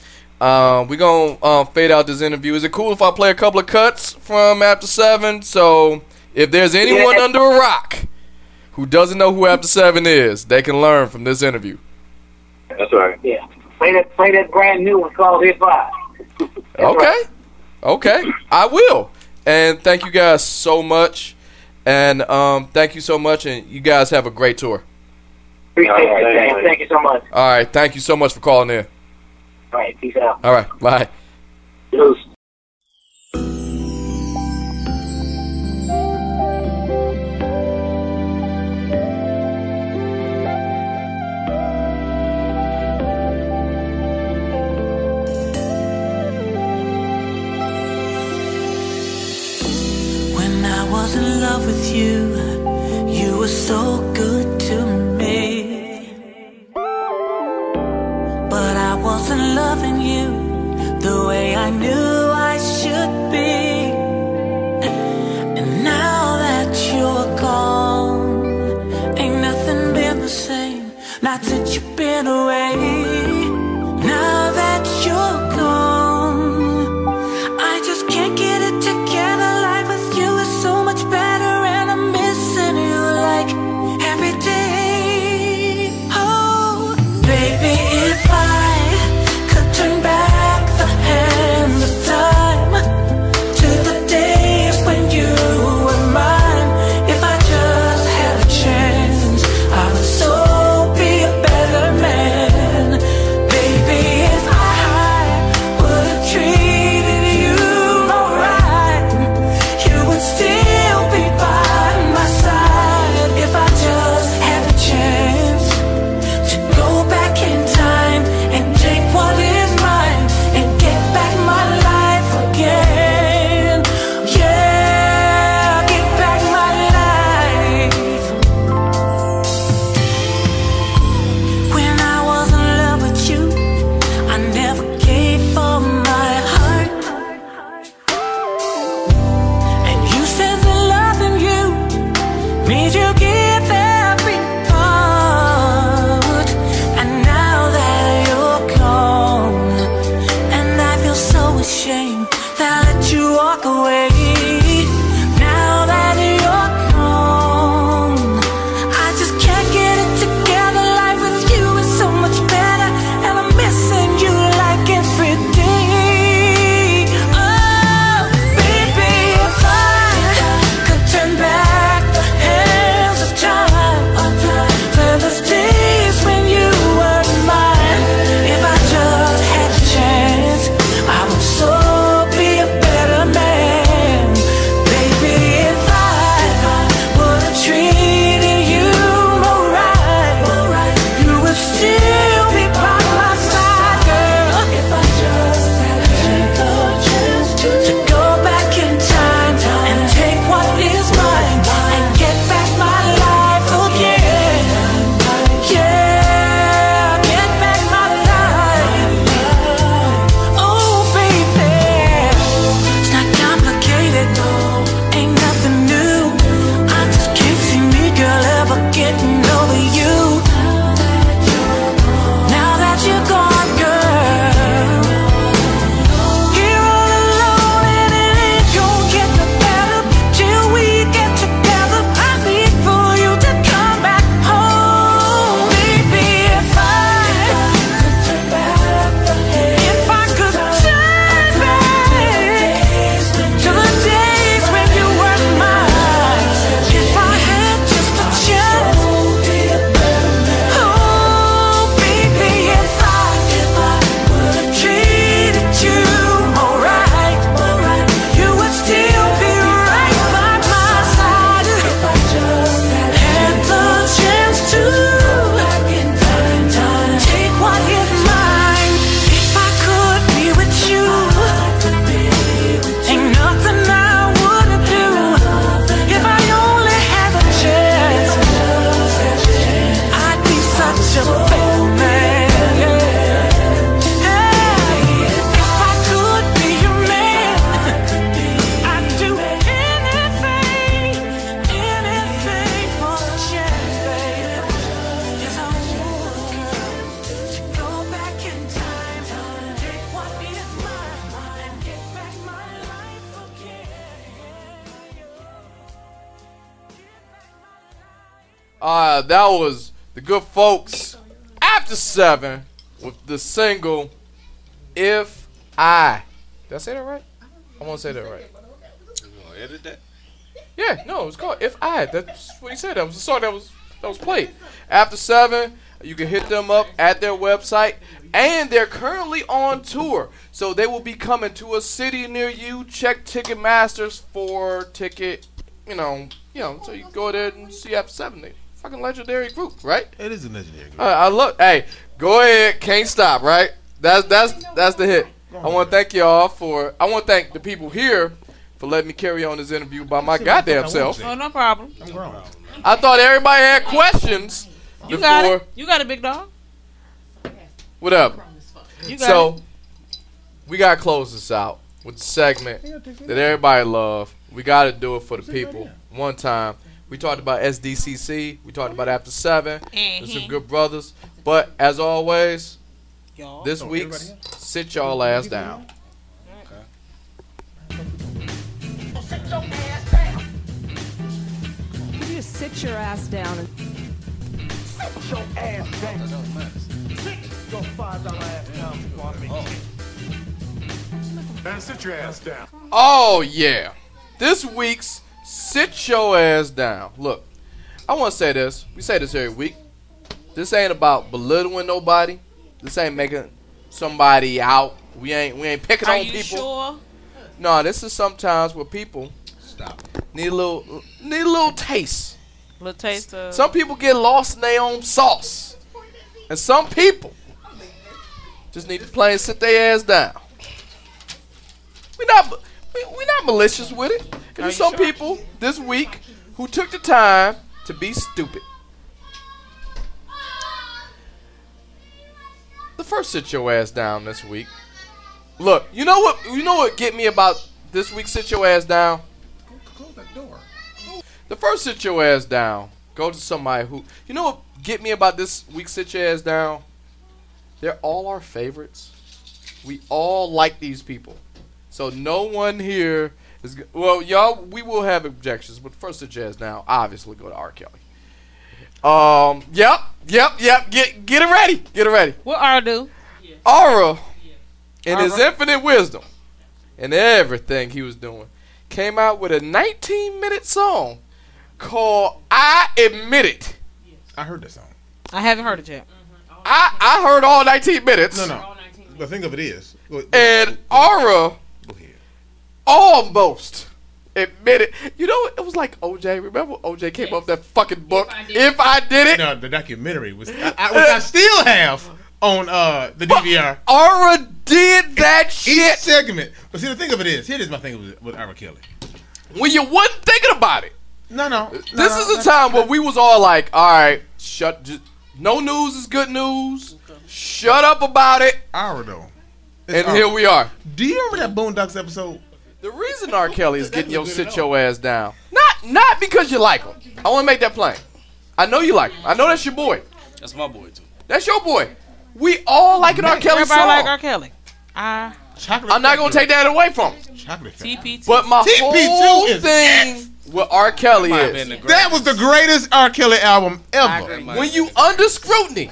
Um, we're going to uh, fade out this interview. Is it cool if I play a couple of cuts from After 7? So if there's anyone Yeah. under a rock who doesn't know who After 7 is, they can learn from this interview. That's right. Yeah. Play that play that brand new one called Hip Hop. Okay. Okay. I will. And thank you guys so much. And um, thank you so much. And you guys have a great tour. Appreciate All right, it. thank Thank, you. thank you so much. All right. Thank you so much for calling in. All right. Peace out. All right. Bye. Deuce. 7 with the single If I. Did I say that right? I want to say that right. edit that? Yeah, no, it's called If I. That's what he said. That was the song that was that was played. After 7, you can hit them up at their website. And they're currently on tour. So they will be coming to a city near you. Check Ticketmasters for ticket, you know, you know, so you go there and see after 7 fucking legendary group, right? It is a legendary. Uh, I love. Hey, go ahead. Can't stop. Right. That's that's that's the hit. I want to thank y'all for. I want to thank the people here for letting me carry on this interview by my goddamn self. Oh, no problem. I'm grown. I thought everybody had questions You got before. it. You got a big dog. What up? So it. we gotta close this out with the segment that everybody love. We gotta do it for the people. One time. We talked about SDCC. We talked about After 7 mm-hmm. There's some good brothers. But as always, Y'all. this Oh, week's sit y'all ass down. You just sit your ass down and oh. Man, sit your ass down. Oh yeah. This week's sit your ass down. Look, I want to say this. We say this every week. This ain't about belittling nobody. This ain't making somebody out. We ain't we ain't picking Are on you people. sure? No, this is sometimes where people Stop. need a little need a little taste. Little taste of. Some people get lost in their own sauce, and some people just need to play and sit their ass down. We not we, we not malicious with it. There's some sure? people this week who took the time to be stupid. The first sit your ass down this week. Look, you know what? You know what get me about this week? Sit your ass down. Close that door. The first sit your ass down. Go to somebody who you know what get me about this week sit your ass down. They're all our favorites. We all like these people. So no one here is well, y'all. We will have objections, but first sit your now. Obviously, go to R. Kelly. Um. Yep. Yep. Yep. Get get it ready. Get it ready. What R do? Aura, in his infinite wisdom and everything he was doing, came out with a 19 minute song called I Admit It. I heard that song. I haven't heard it yet. I, I heard all 19 minutes. No, no. The thing of it is, go, go, And Aura go ahead. Almost admitted. You know, it was like OJ. Remember OJ came up with that fucking book? If I did, it. No, the documentary was, I, I, which I still have on uh, the DVR. Aura did that Each shit segment. But see, the thing of it is, here is my thing with, with R. Kelly. when you wasn't thinking about it. No, no. This is a time where we was all like, all right, shut. Just, no news is good news. Shut up about it. Ira though. It's And Ira. here we are. Do you remember that Boondocks episode? The reason R. Kelly is getting your That's not good sit at your ass down, not not because you like him. I want to make that plain. I know you like him. I know that's your boy. That's my boy too. That's your boy. We all like an R. Kelly Everybody song. like R. Kelly. I Chocolate I'm not gonna take that away from him. Chocolate Factory. TPT. But my TP2 whole is thing with R. Kelly Might have been is That was the greatest R. Kelly album ever. when you under scrutiny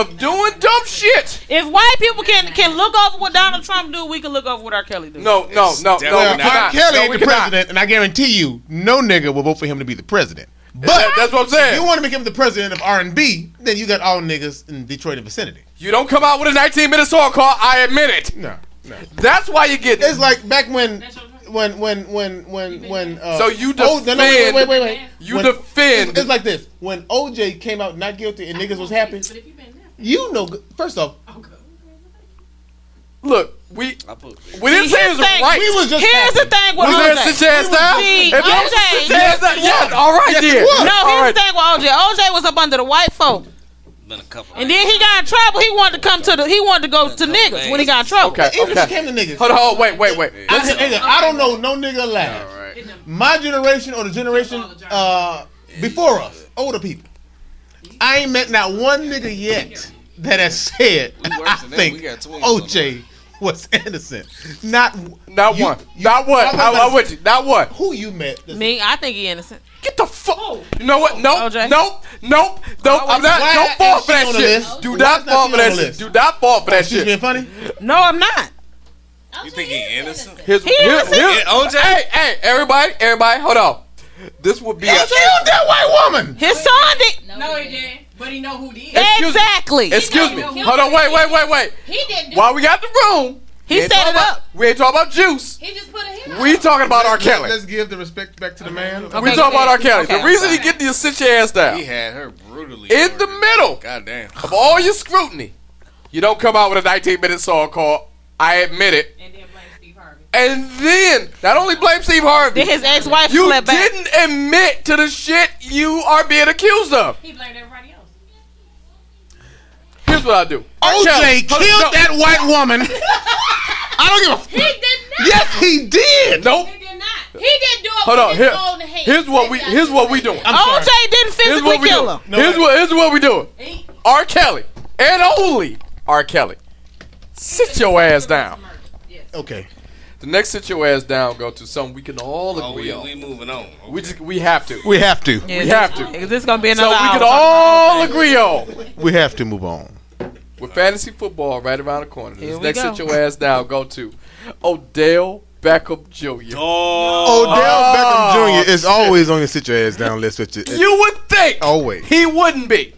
of doing dumb shit. If white people can can look over what Donald Trump do, we can look over what R. Kelly do. No, no, It's no, no. we Well. R. Kelly No, ain't we the cannot. president, and I guarantee you, no nigga will vote for him to be the president. But That- that's what I'm if saying. you want to make him the president of R&B, then you got all niggas in Detroit and vicinity. You don't come out with a 19 minute song called I Admit It. No, no. That's why you get It's like back when, when, when, when, when, when. Uh, So you oh, no, no, wait, defend- wait, wait, wait. you When- defend. It's, it's like this: when OJ came out not guilty and niggas was happy. You know, first off, Look, we we didn't See, say it here's was the thing. right. we was just Here's the thing with was there a OJ. sit your ass down? See, If there was OJ sit your ass down, yes, all right Yes, then. No, All here's right. the thing with OJ. OJ was up under the white folk, been a couple. and then he got in trouble. He wanted to come to the. He wanted to go to niggas when he got in trouble. Okay, Even okay. it came to niggas. Hold on, hold wait, wait, wait. I, nigga, I don't know no nigga alive. All right. My generation or the generation uh, before us, older people. I ain't met not one nigga yet that has said, We worse I think We got twins on the OJ was innocent. Not Not you- one. you- not one. I'm I, I'm with you. Not one. Who you met? Me, I think he innocent. Get the fuck. Oh. You know what? Nope. OJ. Nope. Nope. Nope. I'm not. Why Don't fall for that shit. list? Do Why not fall for that shit. list? Do not fall for that She's shit. being funny. No, I'm not. You think he innocent? Here's, He here- innocent. here- Yeah, OJ? Hey, hey, everybody, everybody, hold on. This would be. He A, killed that white woman. His son did. No, he didn't. But he know who did. is. Excuse me. Exactly. excuse me. Hold on. Wait, wait, wait, wait. He didn't do While we got the room, He we set it about- up. We ain't talking about juice. He just put a hit We talking about R. Let- Kelly. Let's give the respect back to the man. we talking about R. Kelly. okay, the reason he get you sit your ass down He had her brutally in the middle God damn. of all your scrutiny, you don't come out with a 19 minute song called "I Admit It," And then blame Steve Harvey. and then not only blame Steve Harvey, Then his ex-wife you slept back. didn't admit to the shit you are being accused of. He blamed everybody else. Here's what I do. R. OJ Kelly- killed no, that white woman. I don't give a. He did not. Yes, he did. Nope. He did not. He didn't do it Hold with on. his Here, own hands. here's what we. Here's what we doing. I'm sorry. OJ didn't Here's physically what we kill him. No, here's wait. what. Here's what we doing. He- R. Kelly and only R. Kelly. Sit your ass down. Okay. The next sit your ass down go to something we can all Oh, agree we, on. we moving on. We just we have to. We have to. Yeah, We have to. Is this gonna be another? So another we can all agree on. We have to move on. With fantasy football right around the corner. Here This next go. sit your ass down go to Odell Beckham Jr. Oh, Odell Beckham Jr. is oh, shit. always on your sit your ass down list. With you. You would think Always. he wouldn't be.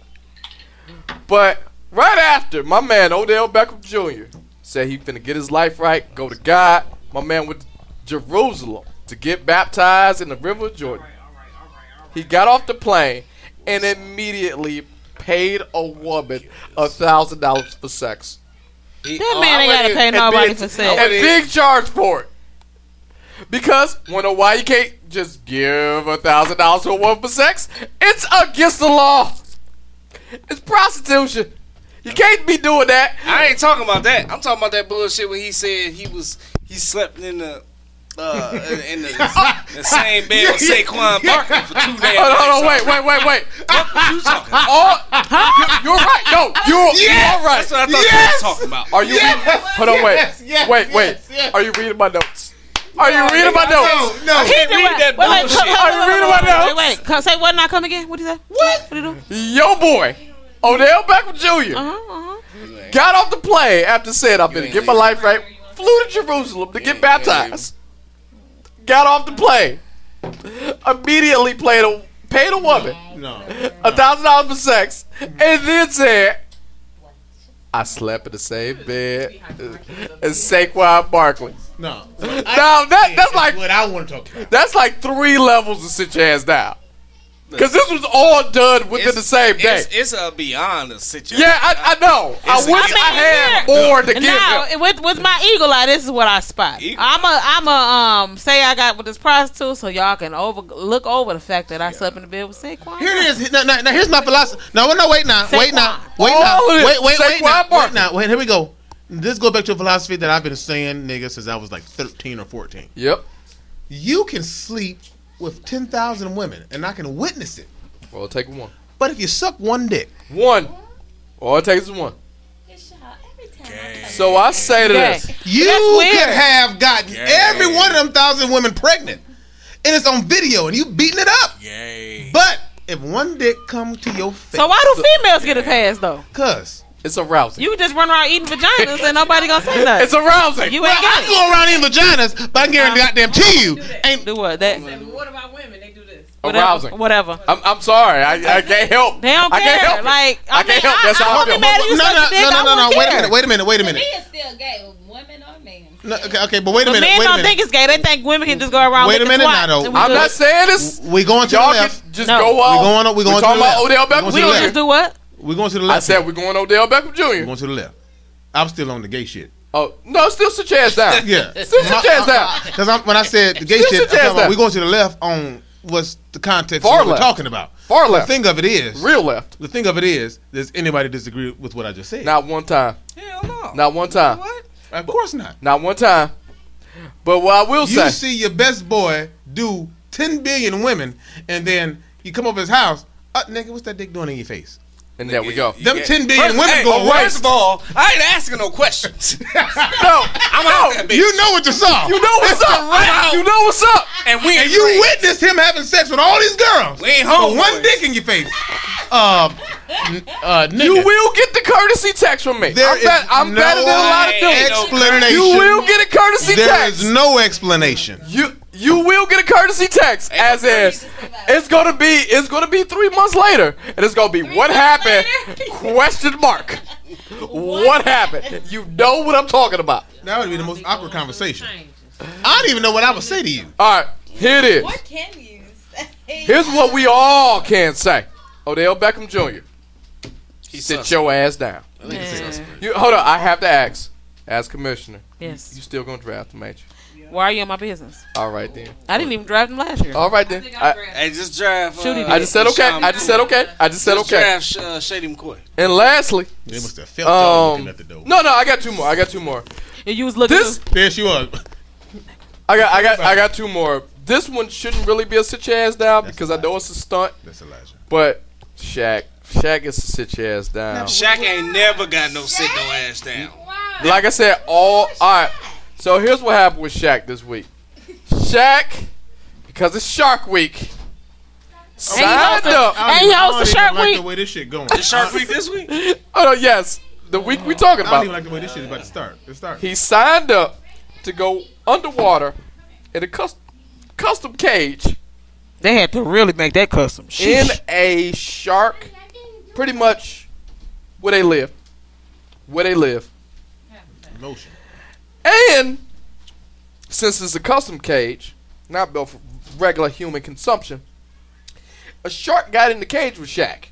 But right after, my man Odell Beckham Jr. said he finna get his life right, go to God. My man went to Jerusalem to get baptized in the river of Jordan. He got off the plane and immediately paid a woman a thousand dollars for sex. He- That man ain't gotta pay nobody big- for sex. And big charge for it. Because wanna know why you can't just give a thousand dollars to a woman for sex? It's against the law. It's prostitution. You can't be doing that. I ain't talking about that. I'm talking about that bullshit when he said he was he slept in the uh in the, the same bed with Saquon Barkley for two days. Hold on, hold on, wait, wait, wait, wait. What you talking about? All, you, you're right. No, you're, Yes! you're right. That's what I thought Yes! you were talking about. Are you Yes! reading? Hold on, wait. Yes, yes, wait, wait. yes, yes. Are you reading my notes? Are you reading my notes? No, no. He can't did read what? that wait, wait, bullshit. come- Are you reading my notes? Wait, wait. Come, say what? Not come again? What did he say? What? What did he do? Your boy, Odell Beckham Jr. Uh huh. Uh huh. got off the plane after saying I'm gonna ain't get my leaving. life right. Flew to Jerusalem to get baptized. Got off the plane. Immediately played a paid a woman a thousand dollars for sex, and then said, "I slept in the same bed as Saquon Barkley." No. Now that that's like what I want to talk about. that's like three levels of sit your ass down. Because this was all done within the same day. It's, it's a beyond the situation. Yeah, I, I know. I wish I mean, I had here- more to give Now, him. with with my eagle eye, this is what I spot. Eagle I'm a I'm a um say I got with this prostitute, so y'all can over look over the fact that I slept in the bed with Saquon. Here it is. Now, now, now here's my philosophy. No, no, wait now. Wait now. Wait now. All of it. Wait, wait, wait now. Wait now. Wait, here we go. This goes back to a philosophy that I've been saying, nigga, since I was like 13 or 14. Yep. You can sleep with 10,000 women, and I can witness it. Well, take one. But if you suck one dick, One. All it takes is one. It's y'all every time I come So I say to this. you could have gotten every one of them thousand women pregnant, and it's on video, and you beating it up. Yay. But if one dick come to your face, So why do females get a pass though? Cause It's arousing. You just run around eating vaginas and nobody gonna say nothing. It's arousing. you ain't well, ain't I go around in vaginas, but I guarantee goddamn to you, ain't Do what? That But what about women? They do this. whatever. arousing. Whatever. I'm, I'm sorry. I, I can't help. They don't I can't care. help. Like I I, can't help. That's I, how I won't feel. mad if you no, suck no, dick. no, no, no, no. Wait a minute. Wait a minute. Wait a minute. me, it's still gay, women or men. No, okay, okay, but wait a But minute. men Wait don't minute. think it's gay. They think women can just go around. Wait a minute twat now, though. I'm good. not saying this. We going to Y'all the left. just No. go off. We going on- we going to talking the about left. Odell We Beckham going to We the gonna left. just do what? We're going to the left. I left. said we're going Odell Beckham Jr. We're going to the left. I'm still on the gay shit. Oh no, still sit your ass down. Yeah. Still sit your ass down. Because when I said the gay Still shit, I'm your ass talking about down. we going to the left on what's the context Far of what we're talking about. Far The left. The thing of it is, Real left. the thing of it is, does anybody disagree with what I just said? Not one time. Hell no. Not one time. What? Of course not. Not one time. But what I will You say, you see your best boy do 10 billion women, and then you come over his house, uh, nigga, what's that dick doing in your face? And there we go. Them 10 billion First- women hey, go First waste. of all, I ain't asking no questions. no, I'm out that. You know what you saw. You know what's up. You know what's up. and we And you friends. witnessed him having sex with all these girls. We ain't With home. one dick in your face. Um, n- uh, nigga. You will get the courtesy text from me. There I'm, bet- is I'm no better than a lot of dudes. explanation. You will get a courtesy There text. is no explanation. You you will get a courtesy text. As is. It's gonna be it's gonna be three months later and it's gonna be what happened? question mark. What happened? you know what I'm talking about. That would be the most awkward conversation. I don't even know what I would say to you. all right here it is. What can you say? here's what we all can say. Odell Beckham Jr. He sit sus- your ass down. I think he's suspect. you hold on I have to ask as commissioner Yes. you still gonna draft him ain't you Why are you in my business? all right then I didn't even draft him last year. all right then I, Hey, just draft. Shoot, Uh, did. I just said okay I just said okay I just said just okay draft uh, Shady McCoy. and lastly They must have felt y'all looking Um, at the door. no, no, I got two more. I got two more. And you was looking. This, There she was. I got, I got, I got two more. This one shouldn't really be a sit your ass down because I know it's a stunt, That's Elijah. but Shaq, Shaq is to sit your ass down. Shaq ain't never got no sit no ass down. Like I said, all, all right. So here's what happened with Shaq this week. Shaq, because it's Shark Week, signed hosted- up. I don't Hey, even- I y'all, don't it's a even Shark like Week. the way this shit going. The Shark Week this week? Oh no, yes, the week we talking I don't even about. like the way this shit is about to start. Let's start. He signed up to go underwater in a custom, custom cage. They had to really make that custom. in Sheesh. a shark, pretty much where they live, where they live, Motion. And since it's a custom cage, not built for regular human consumption, a shark got in the cage with Shaq.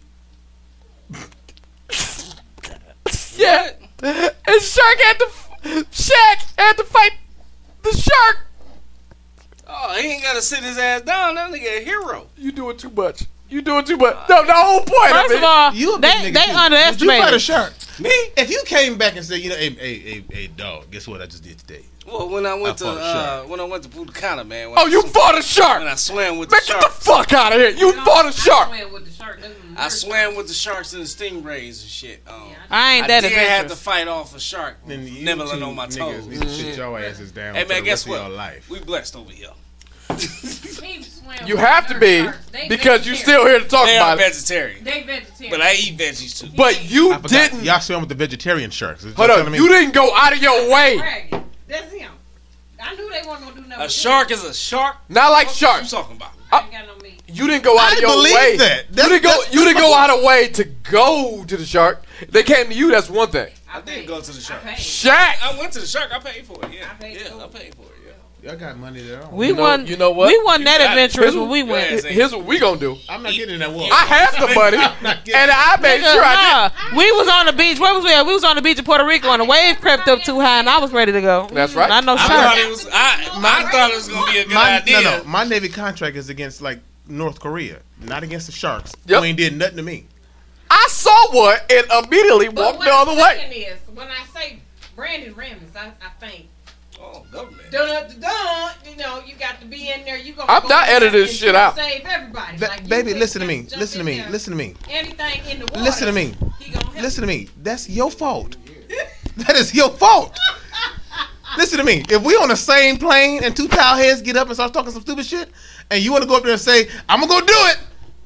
yeah, and Shark had to, Shaq had to fight the shark. Oh, he ain't gotta sit his ass down. That nigga a hero. You doing too much. You doing too much. No, the whole point. point First of of all, You a big they nigga they too. Would you underestimated. fight a shark? Me? If you came back and said, you know, hey, hey, hey, hey, dog, guess what I just did today? Well, when I went I to uh, when I went to Putacana, man. When oh, I, you fought a shark. when I swam with Man, the get the sharks. fuck out of here. You fought a shark. I swam with the sharks and the stingrays and shit. Um, I ain't that. I did have to fight off a shark Then you nibbling two on my niggas toes. Need to sit your asses down Hey man, guess what? life. We blessed over here. You have to be because you're still here to talk They are about it. vegetarian, They vegetarian. but I eat veggies too. But you I forgot. didn't. Y'all swim with the vegetarian sharks. Hold y'all on. telling me? You didn't go out of your way. Bragging. That's him. I knew they weren't gonna do nothing. A shark is a shark. Not like What you sharks. talking about? I ain't got no meat. You didn't go out I of your believe way. that. You didn't go. that's- You didn't go out of way to go to the shark. They came to you. That's one thing. I didn't go to the shark. paid. Shaq. I went to the shark. I paid for it. Yeah, I paid yeah, for I it. paid for it. Yeah. Y'all got money there. We You know- won. you know what? We won that got it. adventurous Here's when we what- went. Here's what we gonna do. I'm not getting in that water. I have the money, and I made Nigga, sure I nah, we was on the beach. Where was we at? We was on the beach in Puerto Rico, and the wave crept up too high, and I was ready to go. That's right. I know I thought it was. I, I thought it was gonna be a good my, idea. No, no. My Navy contract is against like North Korea, not against the sharks. Yep. Who ain't did nothing to me. I saw one and immediately But walked what the other I'm way. is, when I say Brandon Ramons, I, I think, Oh, government. dun dun dun, you know, you got to be in there. You gonna I'm go not in there editing and this shit out. Save everybody, That- Like, baby, listen to me. Listen to me. there. Listen to me. Anything in the water. Listen to me. He gonna help Listen to me. That's your fault. that is your fault. Listen to me. If we on the same plane and two towel heads get up and start talking some stupid shit, and you want to go up there and say, "I'm gonna go do it,"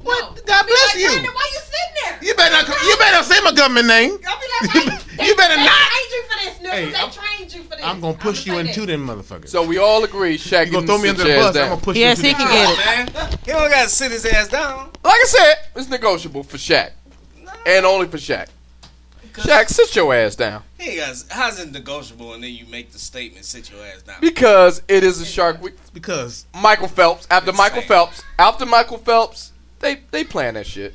what? No. God Be bless like, you. Brandon, why you sitting there? You better not. You better say my government name. I'll be like, why You better they not. trained you for this, Nick. Hey, they I'm- trained you for this. I'm gonna push you say into them motherfuckers. So we all agree Shaq you gonna throw me under the your ass bus? I'm gonna push Yes, you he into can get it. man. He don't gotta sit his ass down. Like I said, it's negotiable for Shaq, and only for Shaq. Shaq, sit your ass down He ain't got. How's it negotiable? And then you make the statement, "Sit your ass down." because it is a Shark Week. Because Michael Phelps. After It's Michael. Phelps, after Michael Phelps, they they plan that shit.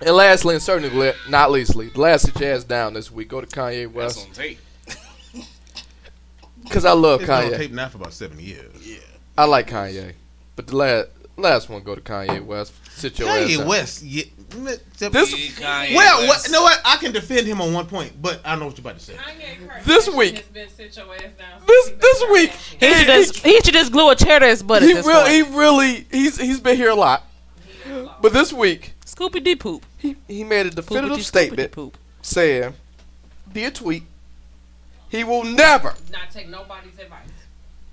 And lastly, and certainly le- not leastly, the last sit your ass down this week. Go to Kanye West. That's West on tape. because I love it's been on Kanye. tape now for about seven years. Yeah. I like Kanye, but the last last one go to Kanye West. Sit your ass Kanye down. West. Yeah, mm, This Kanye well, what, you know what? I can defend him on one point, but I know what you're about to say. Kanye Kirk This has week. been sit your ass down. This this week, He should just he should just glue a chair to his butt. he at this really, he really, he's he's been here a lot. But this week, Scoopy Dee poop. He he made a definitive Poopity, statement scoopity poop. saying, via tweet, he will never Not take nobody's advice.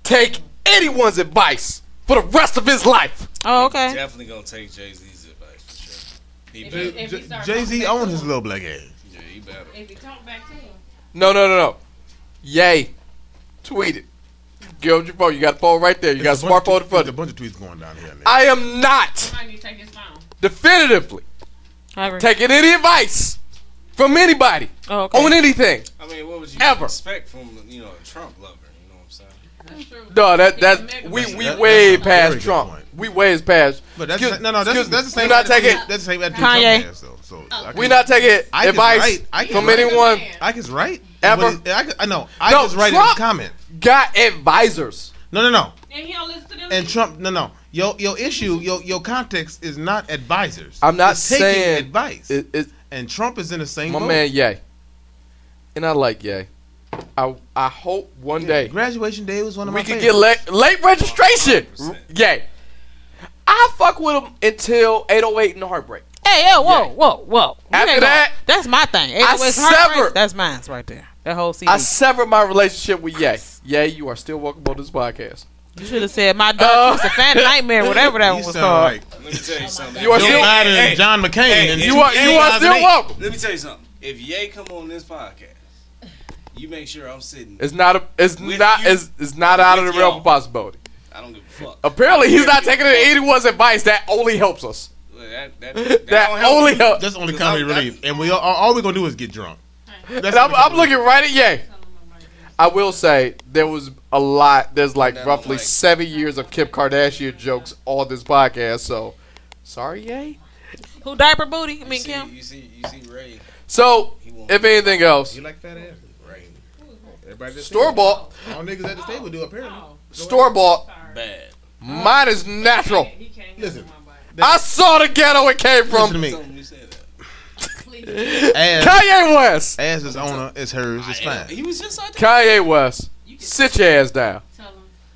take anyone's advice for the rest of his life. Oh, okay. Definitely gonna take Jay Z's advice for sure. He If better. he- if he start Jay Z talking back owns to his him. little black ass. Yeah, he better. If you talk back to him, No, no, no, no. Yay. Tweet it. Get on your phone. You got a phone right there. You got a smartphone in front a of you. bunch of tweets going down here. Man. I am not somebody need to take his phone. definitively I agree. taking any advice from anybody Oh, okay. on anything. I mean, what would you Ever. expect from you know a Trump lover? You know what I'm saying? That's true. No, that He that can make a we we That- way that's past Trump. point. We way past. But that's Excuse- no, no. That's, that's the same. We're not attitude- taking. That's the same attitude Kanye. Trump has, though. So oh, I We're not taking Ike is advice right. Ike is from right. anyone Ike is right. Ever. What is- Ike- I know. Ike No, is right in his Trump- comment. Got advisors. No, no, no. And he don't listen to them. And Trump, no, no. Your your issue, your your context is not advisors. I'm not It's taking saying advice. It, it, and Trump is in the same boat. my boat. man, Yay, and I like Yay. I I hope one day Graduation day was one of we my could favorites. get late late registration. 100%. Yay. I fuck with him until 808 and the heartbreak. Hey, yo, whoa, whoa, whoa. You After that, gonna- that's my thing. I it's oh Heartbreak, severed- That's mine right there. That whole CD. I severed my relationship with Yay. Yay, you are still welcome on this podcast. you should have said my Uh, dog was a fan nightmare, whatever that one was called. like Let me tell you something. You are Joe still- Biden Hey, John McCain. hey, and You are you are still welcome. Let me tell you something. If Ye come on this podcast, you make sure I'm sitting. It's not a it's not you. it's, it's not out of the realm of possibility. I don't give a fuck. Apparently, he's not taking anyone's advice. That only helps us. Well, That, that, that, That help only helps. That's only Because comedy relief, and we all, all we're gonna do is get drunk. That's And I'm, I'm looking right at Ye. I will say there was a lot. There's like That roughly like- seven years of Kim Kardashian jokes on this podcast. So, sorry, Ye. Who diaper booty? I You mean, see, Kim. you see, you see Ray. So, if anything else, You like fat ass? Ray. Everybody just store bought, All niggas at the table do apparently. Oh. store bought. Bad. Mine is natural. He can't Listen. handle my body. I saw the ghetto it came Listen to from. me. Ass, Kanye West. ass is owner, it's hers, it's fine. He was just out there. Kanye West. Sit your ass down. Tell him.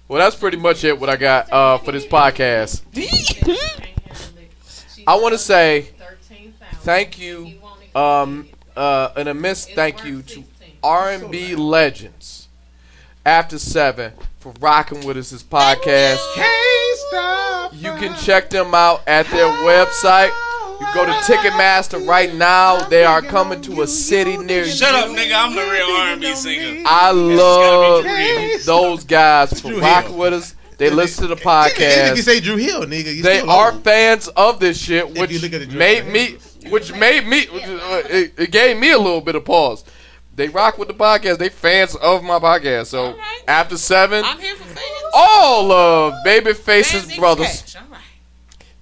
Well, that's pretty much it. What I got uh, for this podcast. He can't handle it. She I want to say 13,000. thank you, um, uh, an immense thank you to R&B legends after seven for rocking with us this podcast. Can't. You can check them out at their website. You go to Ticketmaster right now. They are coming to a city near you. Shut up, nigga. I'm the real R&B singer. I love those guys for rocking with us. They listen to the Even if you podcast. say Dru Hill, nigga, you They still are old. fans of this shit, which look at the Drew made me, which made me, uh, it, it gave me a little bit of pause. They rock with the podcast. They fans of my podcast. So Alright. after seven, I'm here for fans. all of Babyface's Fans brothers. cash. All right.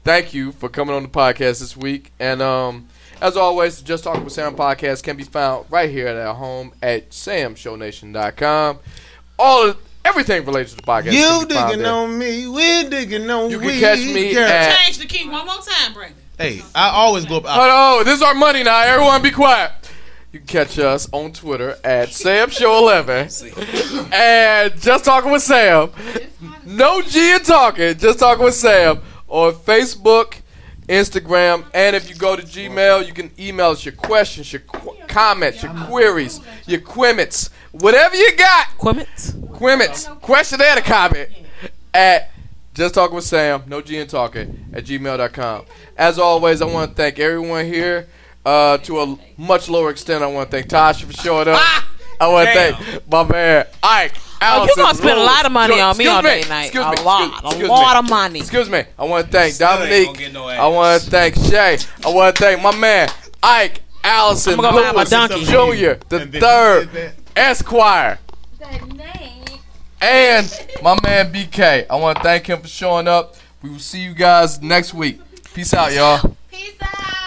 Thank you for coming on the podcast this week. And um, as always, the Just Talking with Sam podcast can be found right here at our home at samshownation.com. All of, everything related to the podcast. You can be found digging there. on me, we digging on You can we, catch me girl. at- Change the key one more time, Brandon. Hey, I always go up. Hold on, this is our money now. Everyone be quiet. You can catch us on Twitter at Sam Show 11 and Just Talking with Sam. No G in talking, Just Talking with Sam on Facebook, Instagram, and if you go to Gmail, you can email us your questions, your qu- comments, your queries, your quimmets, whatever you got. Quimmets. Quimmets, question and a comment at just talking with Sam, no G and talking at gmail.com. As always, I want to thank everyone here. Uh, to a much lower extent, I want to thank Tasha for showing up. I want to thank my man Ike. Oh, you Allison, gonna spend a lot of money Joy- on me excuse on me, day night. Excuse a me, lot, excuse- a lot me. of money. Excuse me. I want to thank Dominique. no I want to thank Shay. I want to thank my man Ike Allison I'ma my Lewis donkey. Jr. the And then- third Esquire. And my man BK. I want to thank him for showing up. We will see you guys next week. Peace out, y'all. Peace out.